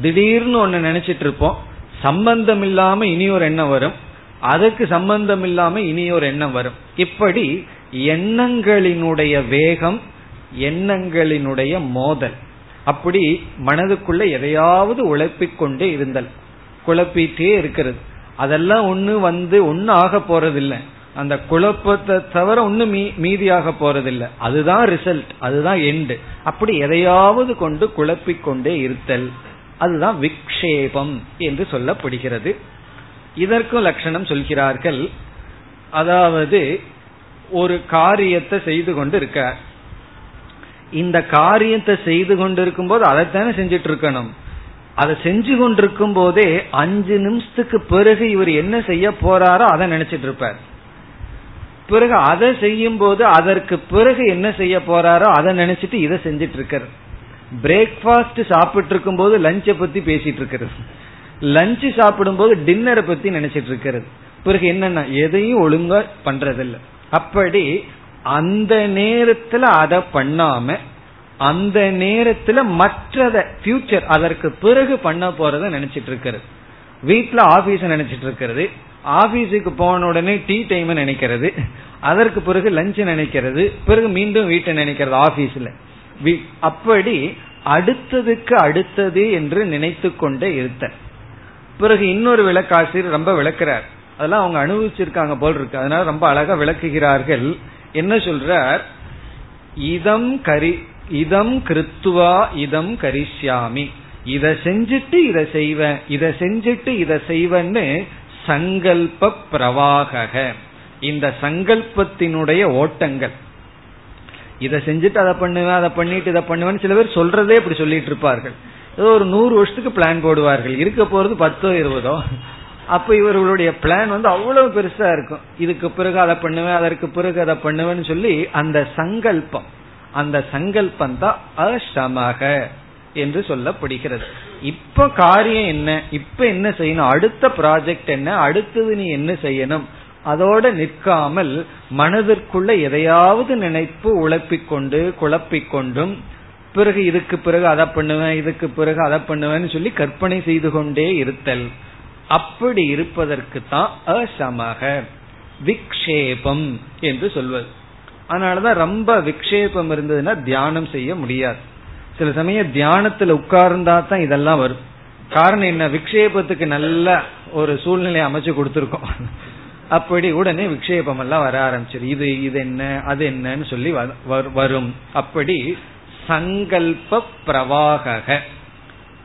திடீர்னு ஒன்னு நினைச்சிட்டு இருப்போம் சம்பந்தம் இல்லாம இனி ஒரு எண்ணம் வரும். அதுக்கு சம்பந்தம் இல்லாம இனி ஒரு எண்ணம் வரும். இப்படி எண்ணங்களினுடைய வேகம் எண்ணங்களினுடைய மோதல். அப்படி மனதுக்குள்ள எதையாவது உழைப்பிக்கொண்டே இருந்தல். குழப்பிட்டே இருக்கிறது. அதெல்லாம் ஒண்ணு வந்து ஒன்னு ஆக போறதில்லை. அந்த குழப்பத்தை தவிர ஒண்ணு மீதியாக போறதில்லை. அதுதான் ரிசல்ட் அதுதான் எண்டு அப்படி எதையாவது கொண்டு குழப்பிக்கொண்டே இருத்தல். அதுதான் விக்ஷேபம் என்று சொல்லப்படுகிறது. இதற்கும் லட்சணம் சொல்கிறார்கள். அதாவது ஒரு காரியத்தை செய்து கொண்டு இருக்கார் இந்த காரியத்தை செய்து கொண்டிருக்கும் போது அதைத்தானே செஞ்சிட்டு இருக்கணும் அதை செஞ்சு கொண்டிருக்கும் போதே அஞ்சு நிமிஷத்துக்கு பிறகு இவர் என்ன செய்ய போறாரோ அதை நினைச்சிட்டு இருப்பார் பிறகு அதை செய்யும் போது அதற்கு பிறகு என்ன செய்ய போறாரோ அதை நினைச்சிட்டு இதை செஞ்சிட்டு இருக்கார் பிரேக்ஃபாஸ்ட் சாப்பிட்டு இருக்கும் போது லஞ்சை பத்தி பேசிட்டு இருக்கிறது லஞ்ச் சாப்பிடும் போது டின்னரை பத்தி நினைச்சிட்டு இருக்கிறது பிறகு என்னன்னா எதையும் ஒழுங்கா பண்றதில்ல. அப்படி அந்த நேரத்துல அதை பண்ணாம அந்த நேரத்துல மற்றத ஃபியூச்சர் அதற்கு பிறகு பண்ண போறத நினைச்சிட்டு இருக்கிறது வீட்டுல ஆபீஸ் நினைச்சிட்டு இருக்கிறது ஆபீஸுக்கு போன உடனே டீ டைம் நினைக்கிறது. அதற்கு பிறகு லஞ்ச் நினைக்கிறது. பிறகு மீண்டும் வீட்டை நினைக்கிறது ஆபீஸ்ல அப்படி அடுத்ததுக்கு அடுத்தது என்று நினைத்து கொண்டே இருத்த பிறகு இன்னொரு விளக்காசிரியர் ரொம்ப விளக்குறார். அதெல்லாம் அவங்க அனுபவிச்சிருக்காங்க போல் இருக்கு. அதனால ரொம்ப அழகா விளக்குகிறார்கள். என்ன சொல்றார்? இதம் கரி இதம் கிருத்துவா இதம் கரிஷ்யாமி. இத செஞ்சுட்டு இத செய்வேன். இத செஞ்சுட்டு இத செய்வேன்னு சங்கல்ப பிரவாக இந்த சங்கல்பத்தினுடைய ஓட்டங்கள். இதை செஞ்சுட்டு அதை பண்ணுவேன் அதை பண்ணிட்டு இதை பண்ணுவேன்னு சில பேர் சொல்றதே இப்படி சொல்லிட்டு இருப்பார்கள். ஏதோ ஒரு நூறு வருஷத்துக்கு பிளான் போடுவார்கள். இருக்க போறது பத்தோ இருபதோ. அப்ப இவர்களுடைய பிளான் வந்து அவ்வளவு பெருசா இருக்கும். இதுக்கு பிறகு அதை பண்ணுவேன் அதற்கு பிறகு அதை பண்ணுவேன்னு சொல்லி அந்த சங்கல்பம் அந்த சங்கல்பம் தான் அசமக என்று சொல்லப்படுகிறது. இப்ப காரியம் என்ன? இப்ப என்ன செய்யணும்? அடுத்த ப்ராஜெக்ட் என்ன? அடுத்தது நீ என்ன செய்யணும்? அதோட நிற்காமல் மனதிற்குள்ள எதையாவது நினைப்பு உழப்பிக்கொண்டு குழப்பிக்கொண்டும் பிறகு இதுக்கு பிறகு அதை பண்ணுவேன் இதுக்கு பிறகு அதை பண்ணுவேன்னு சொல்லி கற்பனை செய்து கொண்டே இருத்தல். அப்படி இருப்பதற்கு தான் அசமக விக்ஷேபம் என்று சொல்வது. அதனாலதான் ரொம்ப விக்ஷேபம் இருந்ததுன்னா தியானம் செய்ய முடியாது. சில சமயம் தியானத்துல உட்கார்ந்தா தான் இதெல்லாம் வரும். காரணம் என்ன? விக்ஷேபத்துக்கு நல்ல ஒரு சூழ்நிலை அமைச்சு கொடுத்துருக்கோம். அப்படி உடனே விக்ஷேபம் எல்லாம் வர ஆரம்பிச்சிரு. இது இது என்ன அது என்னன்னு சொல்லி வரும். அப்படி சங்கல்ப பிரவாக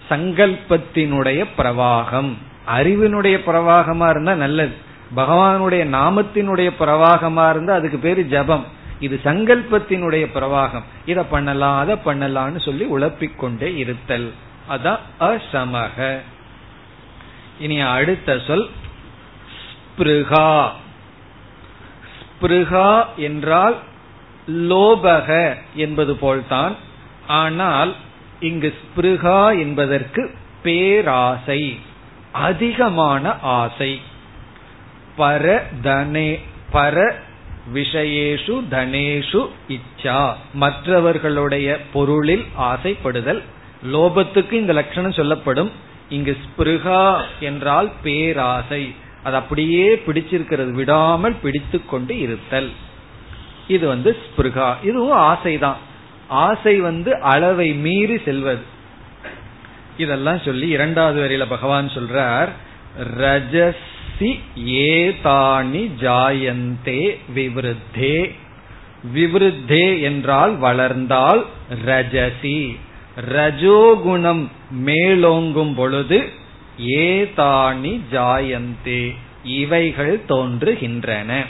சங்கல்பத்தினுடைய பிரவாகம். அறிவினுடைய பிரவாகமா இருந்தா நல்லது. பகவானுடைய நாமத்தினுடைய பிரவாகமா இருந்தா அதுக்கு பேரு ஜபம். இது சங்கல்பத்தினுடைய பிரவாகம். இத பண்ணலாம் அதை பண்ணலாம்னு சொல்லி உழப்பிக்கொண்டே இருத்தல். அதான் அசமக. இனி அடுத்த சொல் ஸ்பிருகா. ஸ்பிருகா என்றால் லோபக என்பது போல்தான். ஆனால் இங்கு ஸ்பிருகா என்பதற்கு பேராசை அதிகமான ஆசை. பர தனே பர விஷயேஷு தனேஷு இச்சா. மற்றவர்களுடைய பொருளில் ஆசைப்படுதல் லோபத்துக்கு இந்த லட்சணம் சொல்லப்படும். இங்கு ஸ்பிருகா என்றால் பேராசை. அது அப்படியே பிடிச்சிருக்கிறது விடாமல் பிடித்து கொண்டு இருத்தல். இது வந்து ஸ்பிருகா. இதுவும் ஆசைதான். ஆசை வந்து அளவை மீறி செல்வது. இதெல்லாம் சொல்லி இரண்டாவது வரையில பகவான் சொல்றார் ரஜசி ஏதானி ஜாயந்தே விவருத்தே. விவருத்தே என்றால் வளர்ந்தால் ரஜசி. ரஜோகுணம் மேலோங்கும் பொழுது ஏதானி ஜாயந்தே இவைகள் தோன்றுகின்றன.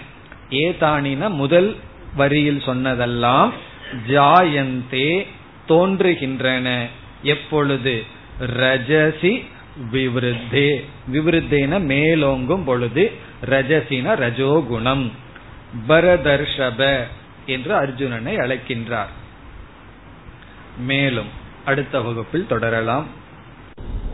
ஏதானின முதல் வரியில் சொன்னதெல்லாம் ஜாயந்தே தோன்றுகின்றன. எப்பொழுது? ரஜசி விவருத்தே. விவருத்தேன மேலோங்கும் பொழுது ரஜசின ரஜோகுணம். பரதர்ஷப என்று அர்ஜுனனை அழைக்கின்றார். மேலும் அடுத்த வகுப்பில் தொடரலாம்.